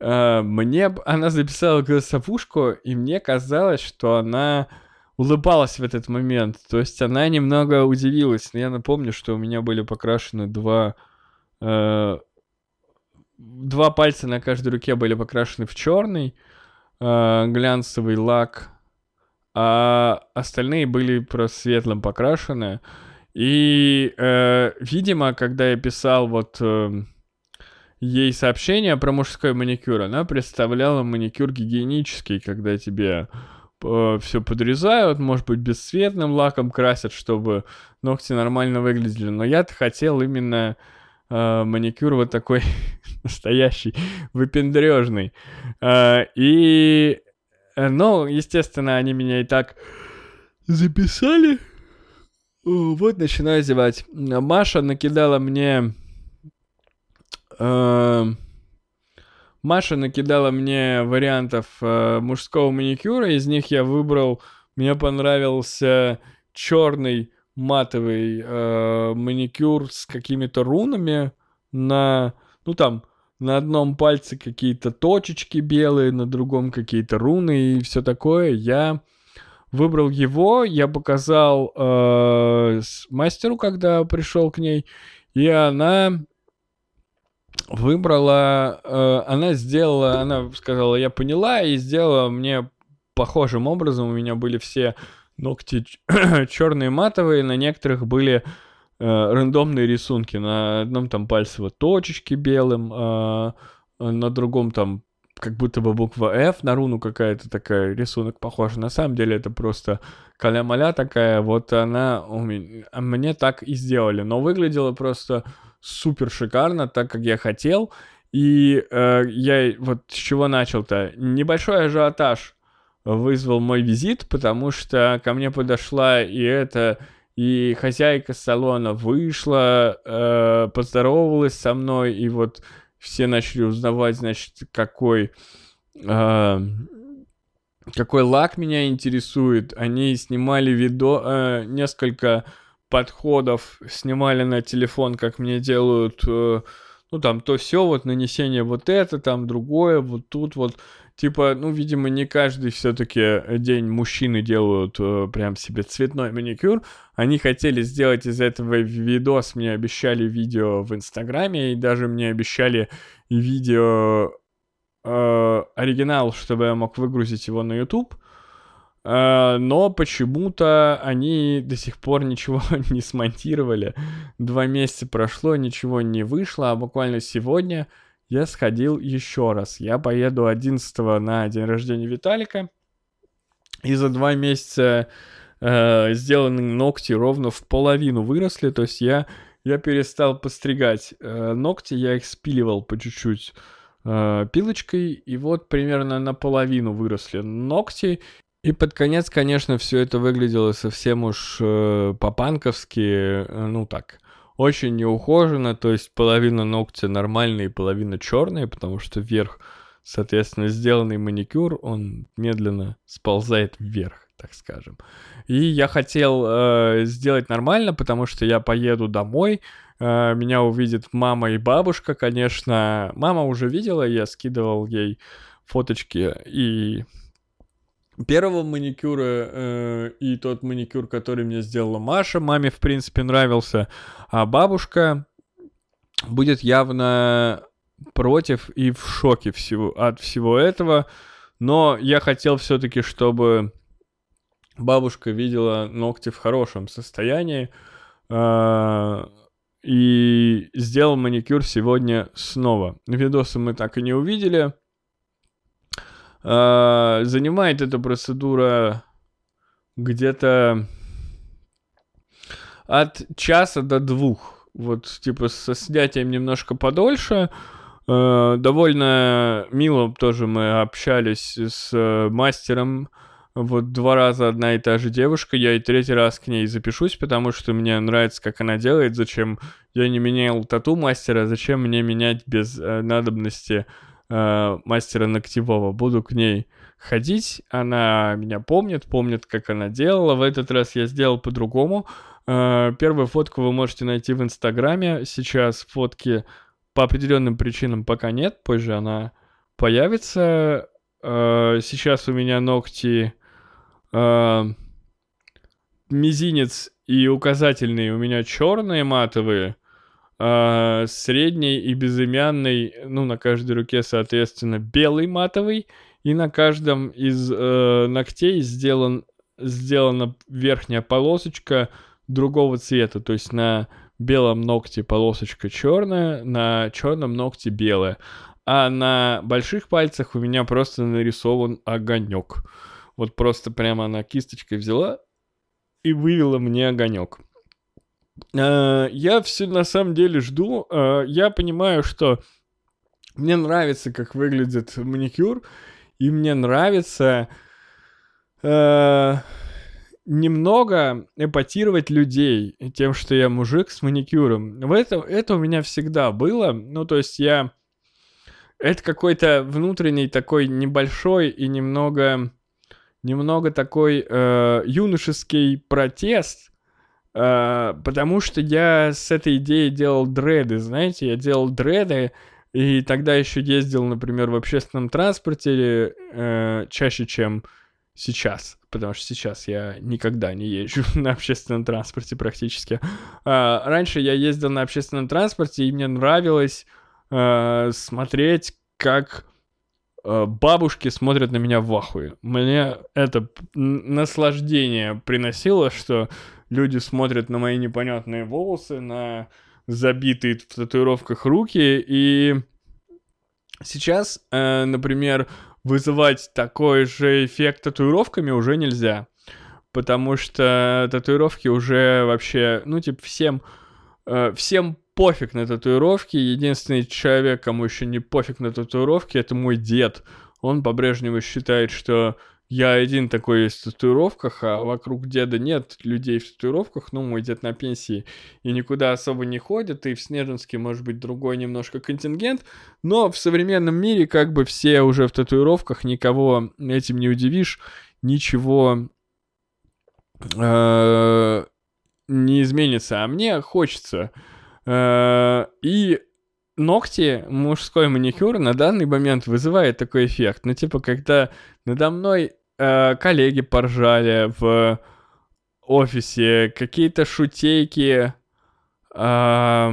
э, мне она записала голосовушку, и мне казалось, что она улыбалась в этот момент. То есть она немного удивилась. Но я напомню, что у меня были покрашены два... Э, два пальца на каждой руке были покрашены в черный э, глянцевый лак, а остальные были просто светлым покрашены. И, э, видимо, когда я писал вот э, ей сообщение про мужской маникюр, она представляла маникюр гигиенический, когда тебе э, все подрезают, может быть, бесцветным лаком красят, чтобы ногти нормально выглядели. Но я-то хотел именно э, маникюр вот такой настоящий, выпендрежный. Э, и, э, ну, естественно, они меня и так записали. Вот начинаю зевать. Маша накидала мне... Э, Маша накидала мне вариантов э, мужского маникюра. Из них я выбрал... Мне понравился черный матовый э, маникюр с какими-то рунами на... Ну там, на одном пальце какие-то точечки белые, на другом какие-то руны и все такое. Я выбрал его, я показал э, мастеру, когда пришел к ней, и она выбрала, э, она сделала, она сказала, я поняла, и сделала мне похожим образом. У меня были все ногти черные матовые, на некоторых были э, рандомные рисунки. На одном там пальце вот точечки белым, э, на другом там как будто бы буква F на руну какая-то такая, рисунок похож. На самом деле это просто каля-маля такая, вот она у меня, а мне так и сделали. Но выглядело просто супер шикарно, так как я хотел. И э, я вот с чего начал-то? Небольшой ажиотаж вызвал мой визит, потому что ко мне подошла и это и хозяйка салона вышла, э, поздоровалась со мной, и вот все начали узнавать, значит, какой, э, какой лак меня интересует. Они снимали видео, э, несколько подходов, снимали на телефон, как мне делают, э, ну там то все, вот нанесение вот это, там другое, вот тут вот типа, ну, видимо, не каждый все-таки день мужчины делают э, прям себе цветной маникюр. Они хотели сделать из этого видос, мне обещали видео в Инстаграме, и даже мне обещали видео э, оригинал, чтобы я мог выгрузить его на YouTube. Uh, но почему-то они до сих пор ничего не смонтировали. Два месяца прошло, ничего не вышло, а буквально сегодня я сходил еще раз. Я поеду 11 на день рождения Виталика. И за два месяца э, сделанные ногти ровно в половину выросли. То есть я, я перестал постригать э, ногти, я их спиливал по чуть-чуть э, пилочкой. И вот примерно наполовину выросли ногти. И под конец, конечно, все это выглядело совсем уж э, по-панковски, э, ну так, очень неухоженно, то есть половина ногтя нормальная и половина черная, потому что вверх, соответственно, сделанный маникюр, он медленно сползает вверх, так скажем. И я хотел э, сделать нормально, потому что я поеду домой, э, меня увидит мама и бабушка, конечно. Мама уже видела, я скидывал ей фоточки и первого маникюра э, и тот маникюр, который мне сделала Маша, маме, в принципе, нравился. А бабушка будет явно против и в шоке всего, от всего этого. Но я хотел все-таки, чтобы бабушка видела ногти в хорошем состоянии. Э, и сделал маникюр сегодня снова. Видосы мы так и не увидели. Э, занимает эта процедура где-то от часа до двух. Вот, типа, со снятием немножко подольше. Э, довольно мило тоже мы общались с мастером. Вот два раза одна и та же девушка, я и третий раз к ней запишусь, потому что мне нравится, как она делает, зачем я не менял тату мастера, зачем мне менять без э, надобности э, мастера ногтевого. Буду к ней ходить, она меня помнит, помнит, как она делала. В этот раз я сделал по-другому. Э, первую фотку вы можете найти в Инстаграме. Сейчас фотки по определенным причинам пока нет, позже она появится. Э, сейчас у меня ногти э, мизинец и указательный у меня черные матовые, э, средний и безымянный, ну, на каждой руке, соответственно, белый матовый, и на каждом из э, ногтей сделан, сделана верхняя полосочка другого цвета, то есть на белом ногте полосочка черная, на черном ногте белая, а на больших пальцах у меня просто нарисован огонек. Вот просто прямо она кисточкой взяла и вывела мне огонек. Э, я все на самом деле жду. Э, я понимаю, что мне нравится, как выглядит маникюр, и мне нравится э, немного эпатировать людей тем, что я мужик с маникюром. В этом, это у меня всегда было. Ну, то есть я... Это какой-то внутренний такой небольшой и немного немного такой э, юношеский протест, потому что я с этой идеей делал дреды, знаете, я делал дреды, и тогда еще ездил, например, в общественном транспорте э, чаще, чем сейчас, потому что сейчас я никогда не езжу на общественном транспорте практически. А, раньше я ездил на общественном транспорте, и мне нравилось э, смотреть, как Э, бабушки смотрят на меня в ахуе. Мне это наслаждение приносило, что люди смотрят на мои непонятные волосы, на забитые в татуировках руки, и сейчас, э, например, вызывать такой же эффект татуировками уже нельзя, потому что татуировки уже вообще, ну, типа, всем, э, всем пофиг на татуировки. Единственный человек, кому еще не пофиг на татуировки, это мой дед. Он по-прежнему считает, что я один такой есть в татуировках, а вокруг деда нет людей в татуировках. Ну, мой дед на пенсии и никуда особо не ходит, и в Снежинске может быть другой немножко контингент. Но в современном мире как бы все уже в татуировках, никого этим не удивишь, ничего э, не изменится. А мне хочется Э, и ногти, мужской маникюр на данный момент вызывает такой эффект. Ну, типа, когда надо мной э, коллеги поржали в офисе, какие-то шутейки, э,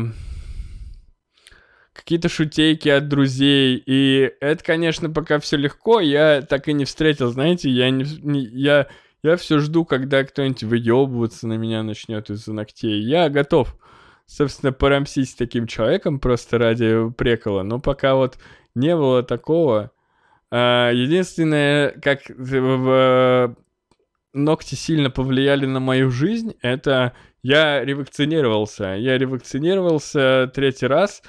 какие-то шутейки от друзей. И это, конечно, пока все легко, я так и не встретил, знаете, я не, не я, я все жду, когда кто-нибудь выебываться на меня начнет из-за ногтей. Я готов собственно, порамсить с таким человеком просто ради прикола. Но пока вот не было такого. А, единственное, как в ногти сильно повлияли на мою жизнь, это я ревакцинировался. Я ревакцинировался третий раз.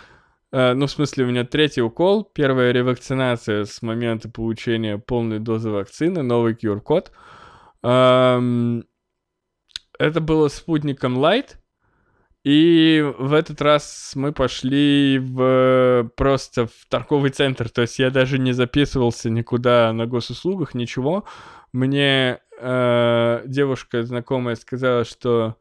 А, ну, в смысле, у меня третий укол. Первая ревакцинация с момента получения полной дозы вакцины, новый QR-код. Это было спутником Light. И в этот раз мы пошли в просто в торговый центр. То есть я даже не записывался никуда на госуслугах, ничего. Мне э, девушка знакомая сказала, что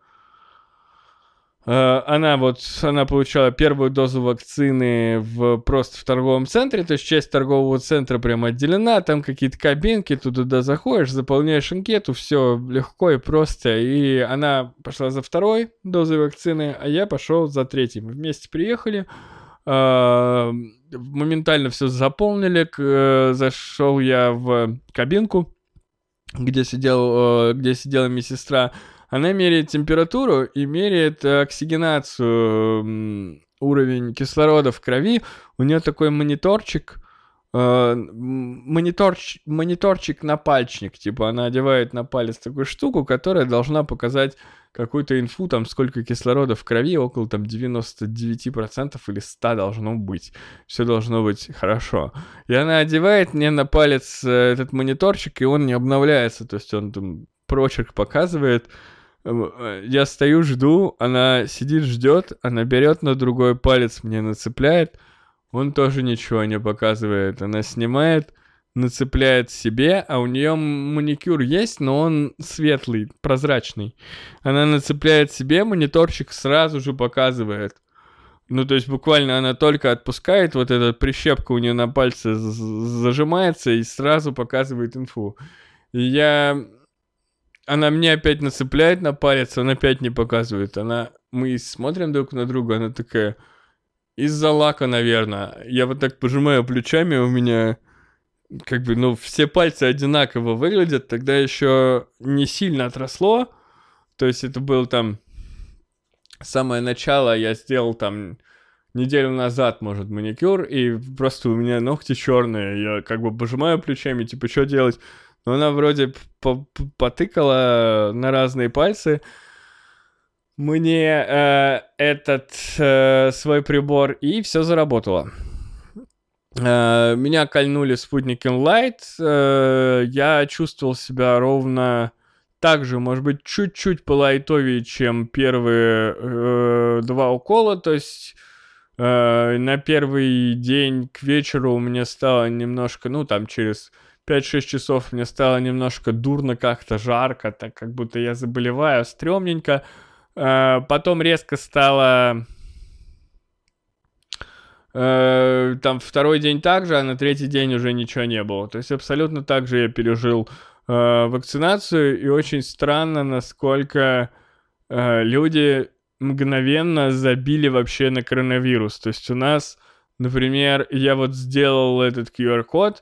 она вот, она получала первую дозу вакцины в, просто в торговом центре, то есть часть торгового центра прям отделена, там какие-то кабинки, ты туда заходишь, заполняешь анкету, все легко и просто, и она пошла за второй дозой вакцины, а я пошел за третьей. Мы вместе приехали, э, моментально все заполнили, э, зашел я в кабинку, где сидел, где сидела медсестра, она меряет температуру и меряет э, оксигенацию, уровень кислорода в крови. У нее такой мониторчик, э, мониторч, мониторчик на пальчик. Типа она одевает на палец такую штуку, которая должна показать какую-то инфу, там сколько кислорода в крови, около там 99% или 100 должно быть. Все должно быть хорошо. И она одевает мне на палец э, этот мониторчик, и он не обновляется. То есть он там прочерк показывает, я стою, жду, она сидит, ждет, она берет на другой палец, мне нацепляет, он тоже ничего не показывает. Она снимает, нацепляет себе, а у нее маникюр есть, но он светлый, прозрачный. Она нацепляет себе, мониторчик сразу же показывает. Ну, то есть буквально она только отпускает, вот эта прищепка у нее на пальце зажимается и сразу показывает инфу. И я она мне опять нацепляет на палец, он опять не показывает. Она, мы смотрим друг на друга, она такая, из-за лака, наверное. Я вот так пожимаю плечами, у меня как бы, ну, все пальцы одинаково выглядят, тогда еще не сильно отросло, то есть это был там самое начало, я сделал там неделю назад, может, маникюр, и просто у меня ногти черные, я как бы пожимаю плечами, типа, что делать? Но она вроде потыкала на разные пальцы мне э, этот э, свой прибор, и все заработало. Э, меня кольнули спутником Light, э, я чувствовал себя ровно так же, может быть, чуть-чуть полайтовее, чем первые э, два укола, то есть э, на первый день к вечеру у меня стало немножко, ну, там, через 5-6 часов мне стало немножко дурно как-то, жарко, так как будто я заболеваю, стрёмненько. Э, потом резко стало... Э, там второй день также, а на третий день уже ничего не было. То есть абсолютно так же я пережил э, вакцинацию, и очень странно, насколько люди мгновенно забили вообще на коронавирус. То есть у нас, например, я вот сделал этот QR-код,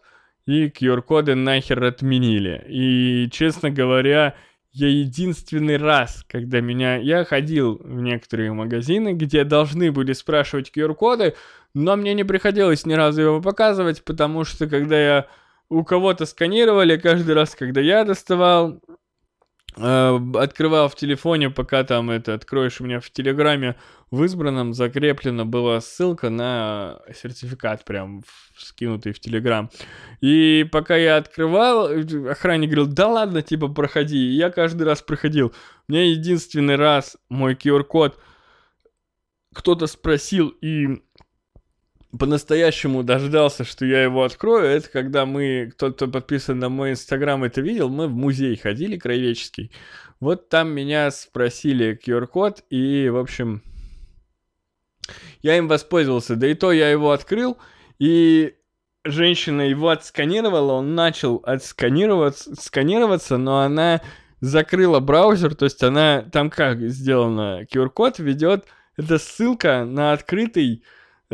и QR-коды нахер отменили. И, честно говоря, я единственный раз, когда меня... Я ходил в некоторые магазины, где должны были спрашивать QR-коды, но мне не приходилось ни разу его показывать, потому что когда я у кого-то сканировали, каждый раз, когда я доставал, открывал в телефоне, пока там это откроешь у меня в Телеграме, в избранном закреплена была ссылка на сертификат, прям скинутый в Телеграм. И пока я открывал, охранник говорил, да ладно, типа, проходи. И я каждый раз проходил. У меня единственный раз мой QR-код кто-то спросил и по-настоящему дождался, что я его открою, это когда мы, кто-то подписан на мой инстаграм это видел, мы в музей ходили краеведческий. Вот там меня спросили QR-код, и, в общем, я им воспользовался. Да и то я его открыл, и женщина его отсканировала, он начал отсканироваться, сканироваться, но она закрыла браузер, то есть она там как сделано, QR-код ведет, это ссылка на открытый,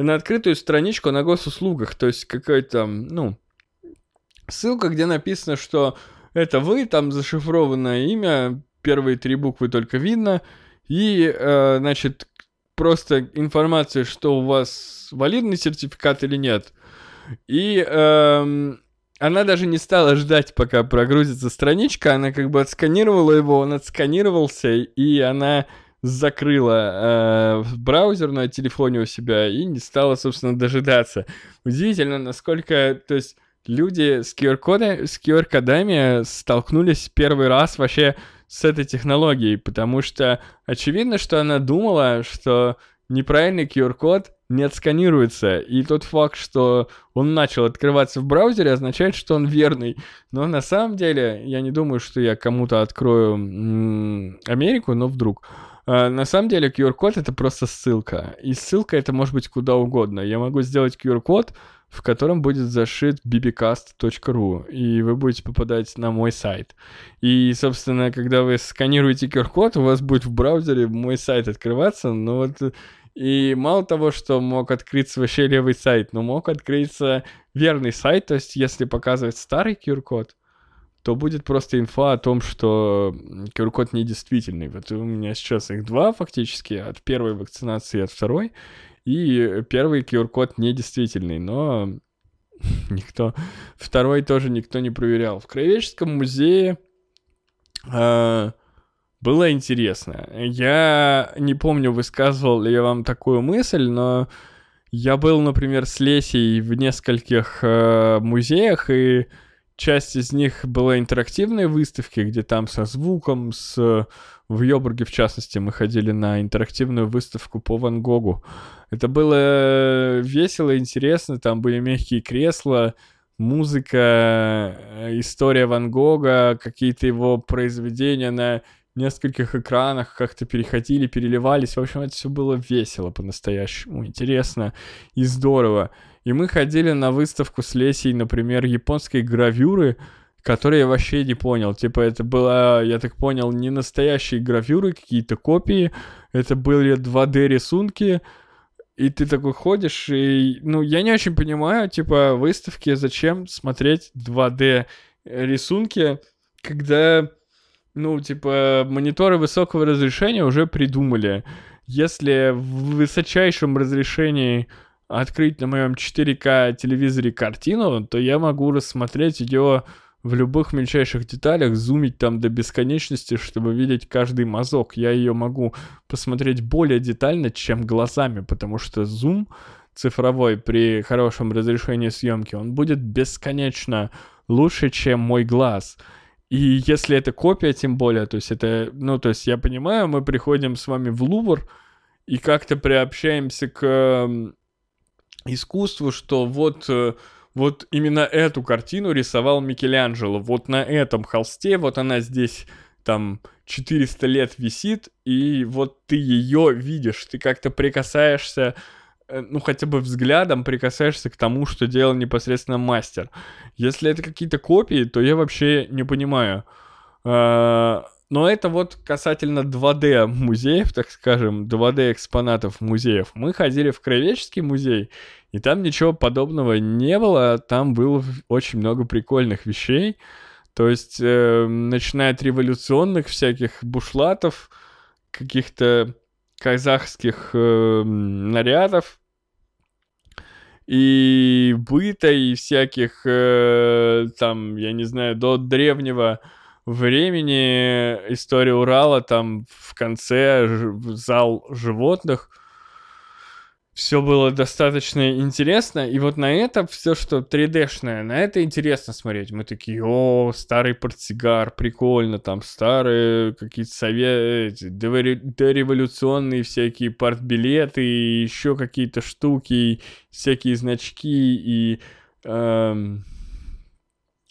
на открытую страничку на госуслугах, то есть какой-то, ну, ссылка, где написано, что это вы, там зашифрованное имя, первые три буквы только видно, и, э, значит, просто информация, что у вас валидный сертификат или нет. И эм, она даже не стала ждать, пока прогрузится страничка, она как бы отсканировала его, он отсканировался, и она закрыла э, браузер на телефоне у себя и не стала, собственно, дожидаться. Удивительно, насколько, то есть люди с QR-кодами, столкнулись первый раз вообще с этой технологией, потому что очевидно, что она думала, что неправильный QR-код не отсканируется, и тот факт, что он начал открываться в браузере, означает, что он верный. Но на самом деле, я не думаю, что я кому-то открою м- Америку, но вдруг. А, на самом деле QR-код это просто ссылка. И ссылка это может быть куда угодно. Я могу сделать QR-код, в котором будет зашит bbcast.ru, и вы будете попадать на мой сайт. И, собственно, когда вы сканируете QR-код, у вас будет в браузере мой сайт открываться, но вот и мало того, что мог открыться вообще левый сайт, но мог открыться верный сайт, то есть если показывать старый QR-код, то будет просто инфа о том, что QR-код недействительный. Вот у меня сейчас их два фактически, от первой вакцинации и от второй. И первый QR-код недействительный, но никто... Второй тоже никто не проверял. В Краеведческом музее э, было интересно. Я не помню, высказывал ли я вам такую мысль, но я был, например, с Лесей в нескольких э, музеях, и часть из них была интерактивные выставки, где там со звуком, с... В Йобурге, в частности, мы ходили на интерактивную выставку по Ван Гогу. Это было весело, интересно, там были мягкие кресла, музыка, э, история Ван Гога, какие-то его произведения на нескольких экранах как-то переходили, переливались. В общем, это все было весело по-настоящему, интересно и здорово. И мы ходили на выставку с Лесей, например, японской гравюры, которые я вообще не понял. Типа, это была, я так понял, не настоящие гравюры, какие-то копии. Это были 2D-рисунки, и ты такой ходишь, и, ну, я не очень понимаю, типа, выставки, зачем смотреть 2D рисунки, когда, ну, типа, мониторы высокого разрешения уже придумали. Если в высочайшем разрешении открыть на моем 4К телевизоре картину, то я могу рассмотреть ее в любых мельчайших деталях, зумить там до бесконечности, чтобы видеть каждый мазок. Я ее могу посмотреть более детально, чем глазами, потому что зум цифровой при хорошем разрешении съемки, он будет бесконечно лучше, чем мой глаз. И если это копия, тем более, то есть это, ну, то есть я понимаю, мы приходим с вами в Лувр и как-то приобщаемся к искусству, что вот, э, вот именно эту картину рисовал Микеланджело. Вот на этом холсте, вот она здесь там 400 лет висит, и вот ты ее видишь, ты как-то прикасаешься, э, ну хотя бы взглядом прикасаешься к тому, что делал непосредственно мастер. Если это какие-то копии, то я вообще не понимаю. Но это вот касательно 2D музеев, так скажем, 2D экспонатов музеев. Мы ходили в Краеведческий музей, и там ничего подобного не было. Там было очень много прикольных вещей. То есть, э, начиная от революционных всяких бушлатов, каких-то казахских э, нарядов, и быта, и всяких, э, там, я не знаю, до древнего времени история Урала, там в конце зал животных, все было достаточно интересно, и вот на это все, что 3D-шное, на это интересно смотреть. Мы такие, о, старый портсигар, прикольно, там старые какие-то советы, дореволюционные всякие партбилеты, еще какие-то штуки, всякие значки, и эм,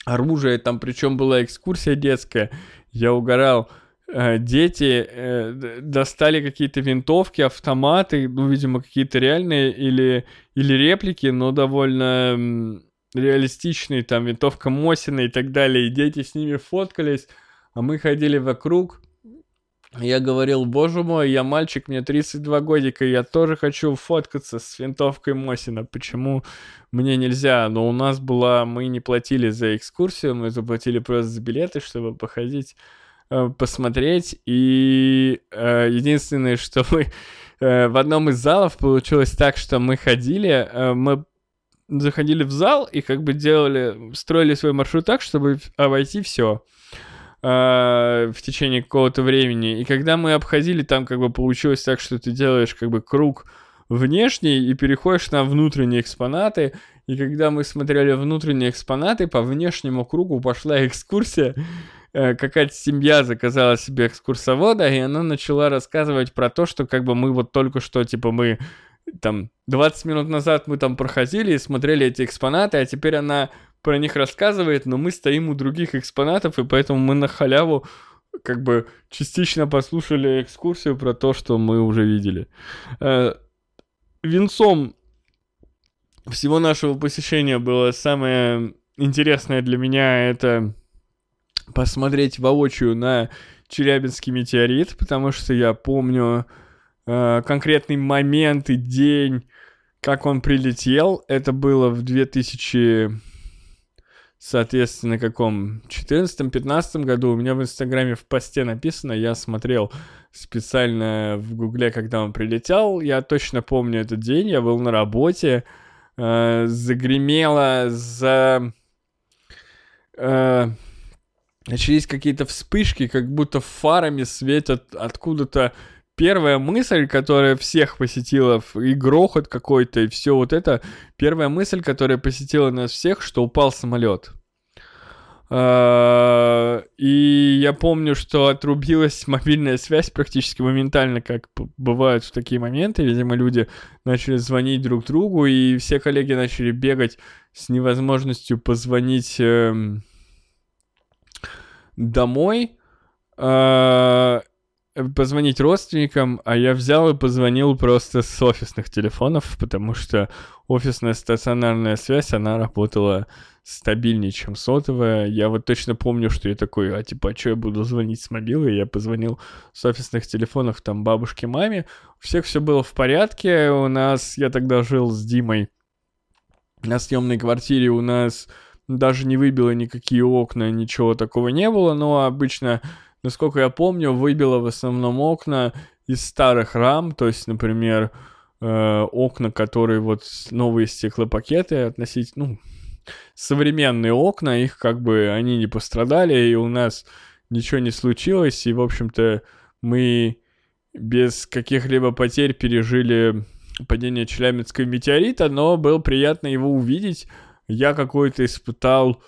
оружие, там причем была экскурсия детская, я угорал, э, дети э, достали какие-то винтовки, автоматы, ну, видимо, какие-то реальные или, или реплики, но довольно реалистичные, там, винтовка Мосина и так далее, и дети с ними фоткались, а мы ходили вокруг, я говорил, боже мой, я мальчик, мне 32 годика, я тоже хочу фоткаться с винтовкой Мосина. Почему мне нельзя? Но у нас была, мы не платили за экскурсию, мы заплатили просто за билеты, чтобы походить, э, посмотреть. И э, единственное, что мы э, в одном из залов получилось так, что мы ходили, мы заходили в зал и как бы делали, строили свой маршрут так, чтобы обойти все. Э, в течение какого-то времени. И когда мы обходили, там как бы получилось так, что ты делаешь как бы круг внешний и переходишь на внутренние экспонаты. И когда мы смотрели внутренние экспонаты, по внешнему кругу пошла экскурсия. Э, какая-то семья заказала себе экскурсовода, и она начала рассказывать про то, что как бы мы вот только что, типа, мы там 20 минут назад мы там проходили и смотрели эти экспонаты, а теперь она про них рассказывает, но мы стоим у других экспонатов, и поэтому мы на халяву как бы частично послушали экскурсию про то, что мы уже видели. Э, венцом всего нашего посещения было самое интересное для меня это посмотреть воочию на Челябинский метеорит, потому что я помню э, конкретный момент и день, как он прилетел. Это было в 2000, соответственно, каком 14-15 году. У меня в Инстаграме в посте написано, я смотрел специально в Гугле, когда он прилетел. Я точно помню этот день, я был на работе, э, загремело за... Э, начались какие-то вспышки, как будто фарами светят откуда-то первая мысль, которая всех посетила, и грохот какой-то, и все вот это, первая мысль, которая посетила нас всех, что упал самолет. А, и я помню, что отрубилась мобильная связь практически моментально, как бывают в такие моменты. Видимо, люди начали звонить друг другу, и все коллеги начали бегать с невозможностью позвонить эм, домой, э, позвонить родственникам, а я взял и позвонил просто с офисных телефонов, потому что офисная стационарная связь, она работала стабильнее, чем сотовая. Я вот точно помню, что я такой, а типа, а что я буду звонить с мобилы? Я позвонил с офисных телефонов там бабушке, маме. У всех все было в порядке. У нас, я тогда жил с Димой на съемной квартире, у нас даже не выбило никакие окна, ничего такого не было, но обычно, насколько я помню, выбило в основном окна из старых рам, то есть, например, э, окна, которые вот новые стеклопакеты относить, ну, современные окна, их как бы они не пострадали, и у нас ничего не случилось, и, в общем-то, мы без каких-либо потерь пережили падение Челябинского метеорита, но было приятно его увидеть, я какое-то испытал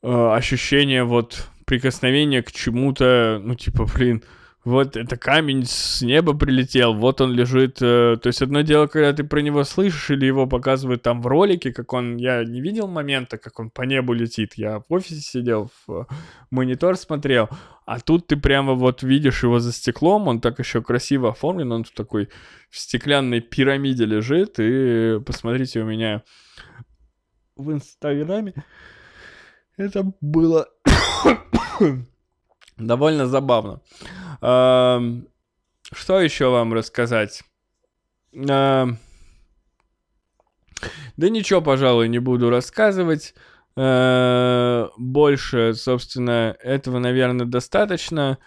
э, ощущение вот прикосновения к чему-то, ну, типа, блин, вот это камень с неба прилетел, вот он лежит. Э, то есть одно дело, когда ты про него слышишь или его показывают там в ролике, как он, я не видел момента, как он по небу летит, я в офисе сидел, в монитор смотрел, а тут ты прямо вот видишь его за стеклом, он так еще красиво оформлен, он в такой в стеклянной пирамиде лежит, и посмотрите, у меня в Инстаграме. Это было довольно забавно. Что еще вам рассказать? Да ничего, пожалуй, не буду рассказывать. Э, больше, собственно, этого, наверное, достаточно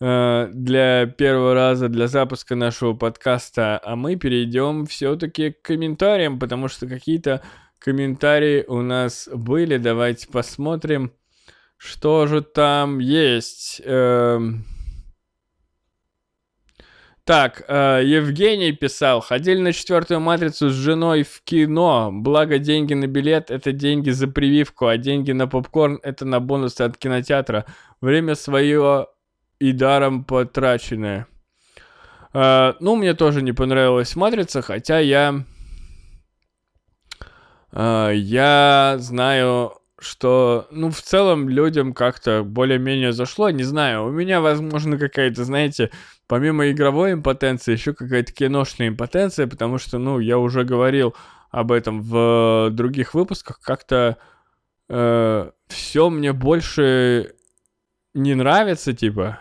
э, для первого раза, для запуска нашего подкаста. А мы перейдем все-таки к комментариям, потому что какие-то комментарии у нас были. Давайте посмотрим, что же там есть. Эм... Так, э, Евгений писал, ходили на четвертую матрицу с женой в кино, благо деньги на билет это деньги за прививку, а деньги на попкорн это на бонусы от кинотеатра. Время свое и даром потраченное. Э, ну, мне тоже не понравилась матрица, хотя я а, я знаю, что, ну, в целом людям как-то более-менее зашло. Не знаю, у меня, возможно, какая-то, знаете, помимо игровой импотенции, еще какая-то киношная импотенция, потому что, ну, я уже говорил об этом в других выпусках, как-то э, все мне больше не нравится, типа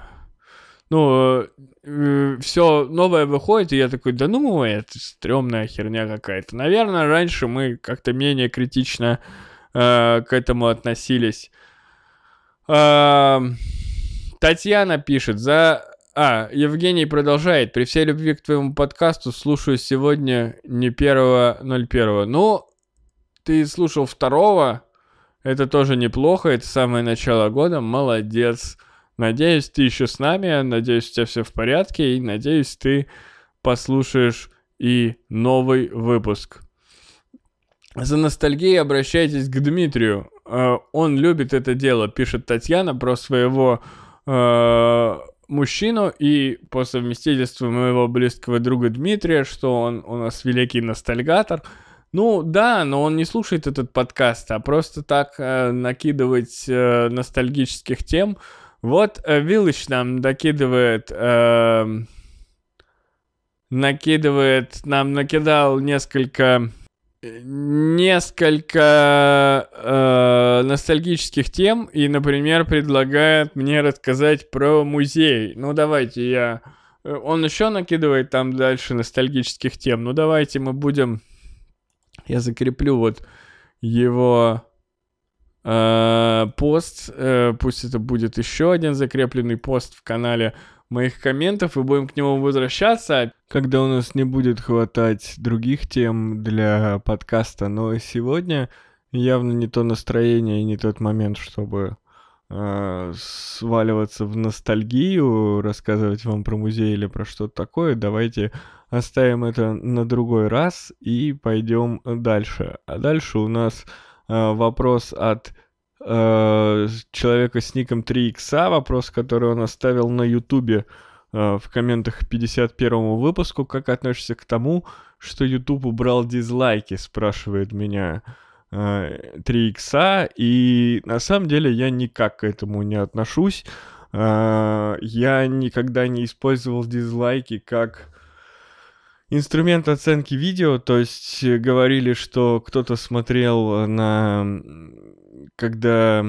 ну, э, все новое выходит, и я такой, да ну, это стрёмная херня какая-то. Наверное, раньше мы как-то менее критично э, к этому относились. Э, Татьяна пишет, за... А, Евгений продолжает. При всей любви к твоему подкасту слушаю сегодня не первого 01. Ну, ты слушал второго, это тоже неплохо, это самое начало года, молодец. Надеюсь, ты еще с нами, надеюсь, у тебя все в порядке, и надеюсь, ты послушаешь и новый выпуск. За ностальгией обращайтесь к Дмитрию. Э, он любит это дело, пишет Татьяна про своего э, мужчину и по совместительству моего близкого друга Дмитрия, что он у нас великий ностальгатор. Ну да, но он не слушает этот подкаст, а просто так э, накидывать э, ностальгических тем – Вот э, Виллыч нам докидывает... Э, накидывает... Нам накидал несколько... Несколько э, ностальгических тем и, например, предлагает мне рассказать про музей. Ну, давайте я... Э, он еще накидывает там дальше ностальгических тем. Ну, давайте мы будем... Я закреплю вот его э, пост. Э, пусть это будет еще один закрепленный пост в канале моих комментов, и будем к нему возвращаться, когда у нас не будет хватать других тем для подкаста. Но сегодня явно не то настроение и не тот момент, чтобы э, сваливаться в ностальгию, рассказывать вам про музей или про что-то такое. Давайте оставим это на другой раз и пойдем дальше. А дальше у нас Э, вопрос от э, человека с ником 3 икса, вопрос, который он оставил на ютубе э, в комментах к 51 выпуску. Как относишься к тому, что YouTube убрал дизлайки, спрашивает меня 3 икса, и на самом деле я никак к этому не отношусь. Я никогда не использовал дизлайки как инструмент оценки видео, то есть э, говорили, что кто-то смотрел на... Когда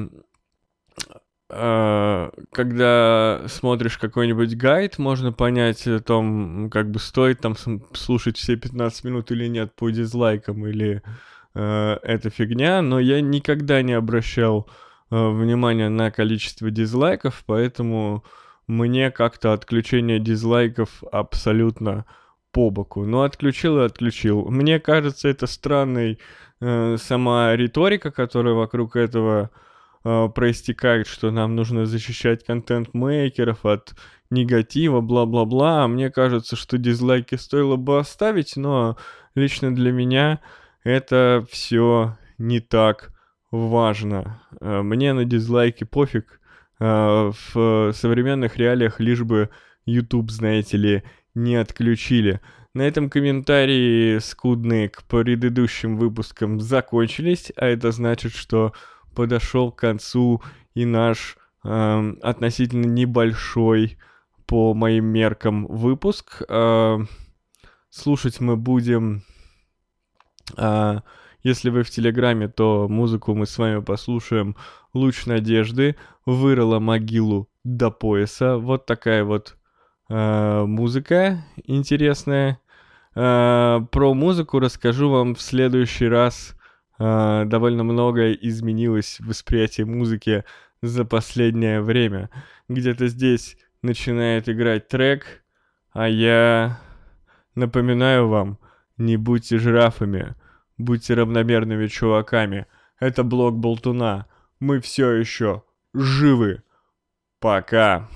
Uh, когда смотришь какой-нибудь гайд, можно понять о том, как бы стоит там слушать все 15 минут или нет по дизлайкам, или uh, это фигня, но я никогда не обращал uh, внимания на количество дизлайков, поэтому мне как-то отключение дизлайков абсолютно по боку. Ну, отключил и отключил. Мне кажется, это странной э, сама риторика, которая вокруг этого э, проистекает, что нам нужно защищать контент-мейкеров от негатива, бла-бла-бла. А мне кажется, что дизлайки стоило бы оставить, но лично для меня это все не так важно. Э, мне на дизлайки пофиг. Э, в современных реалиях лишь бы YouTube, знаете ли, не отключили. На этом комментарии скудные к предыдущим выпускам закончились, а это значит, что подошел к концу и наш э, относительно небольшой по моим меркам выпуск. Э, слушать мы будем, э, если вы в Телеграме, то музыку мы с вами послушаем «Луч надежды», «Вырыла могилу до пояса». Вот такая вот э, музыка интересная. Э, про музыку расскажу вам в следующий раз. Э, довольно многое изменилось в восприятии музыки за последнее время. Где-то здесь начинает играть трек, а я напоминаю вам, не будьте жирафами, будьте равномерными чуваками. Это блок Болтуна. Мы все еще живы. Пока.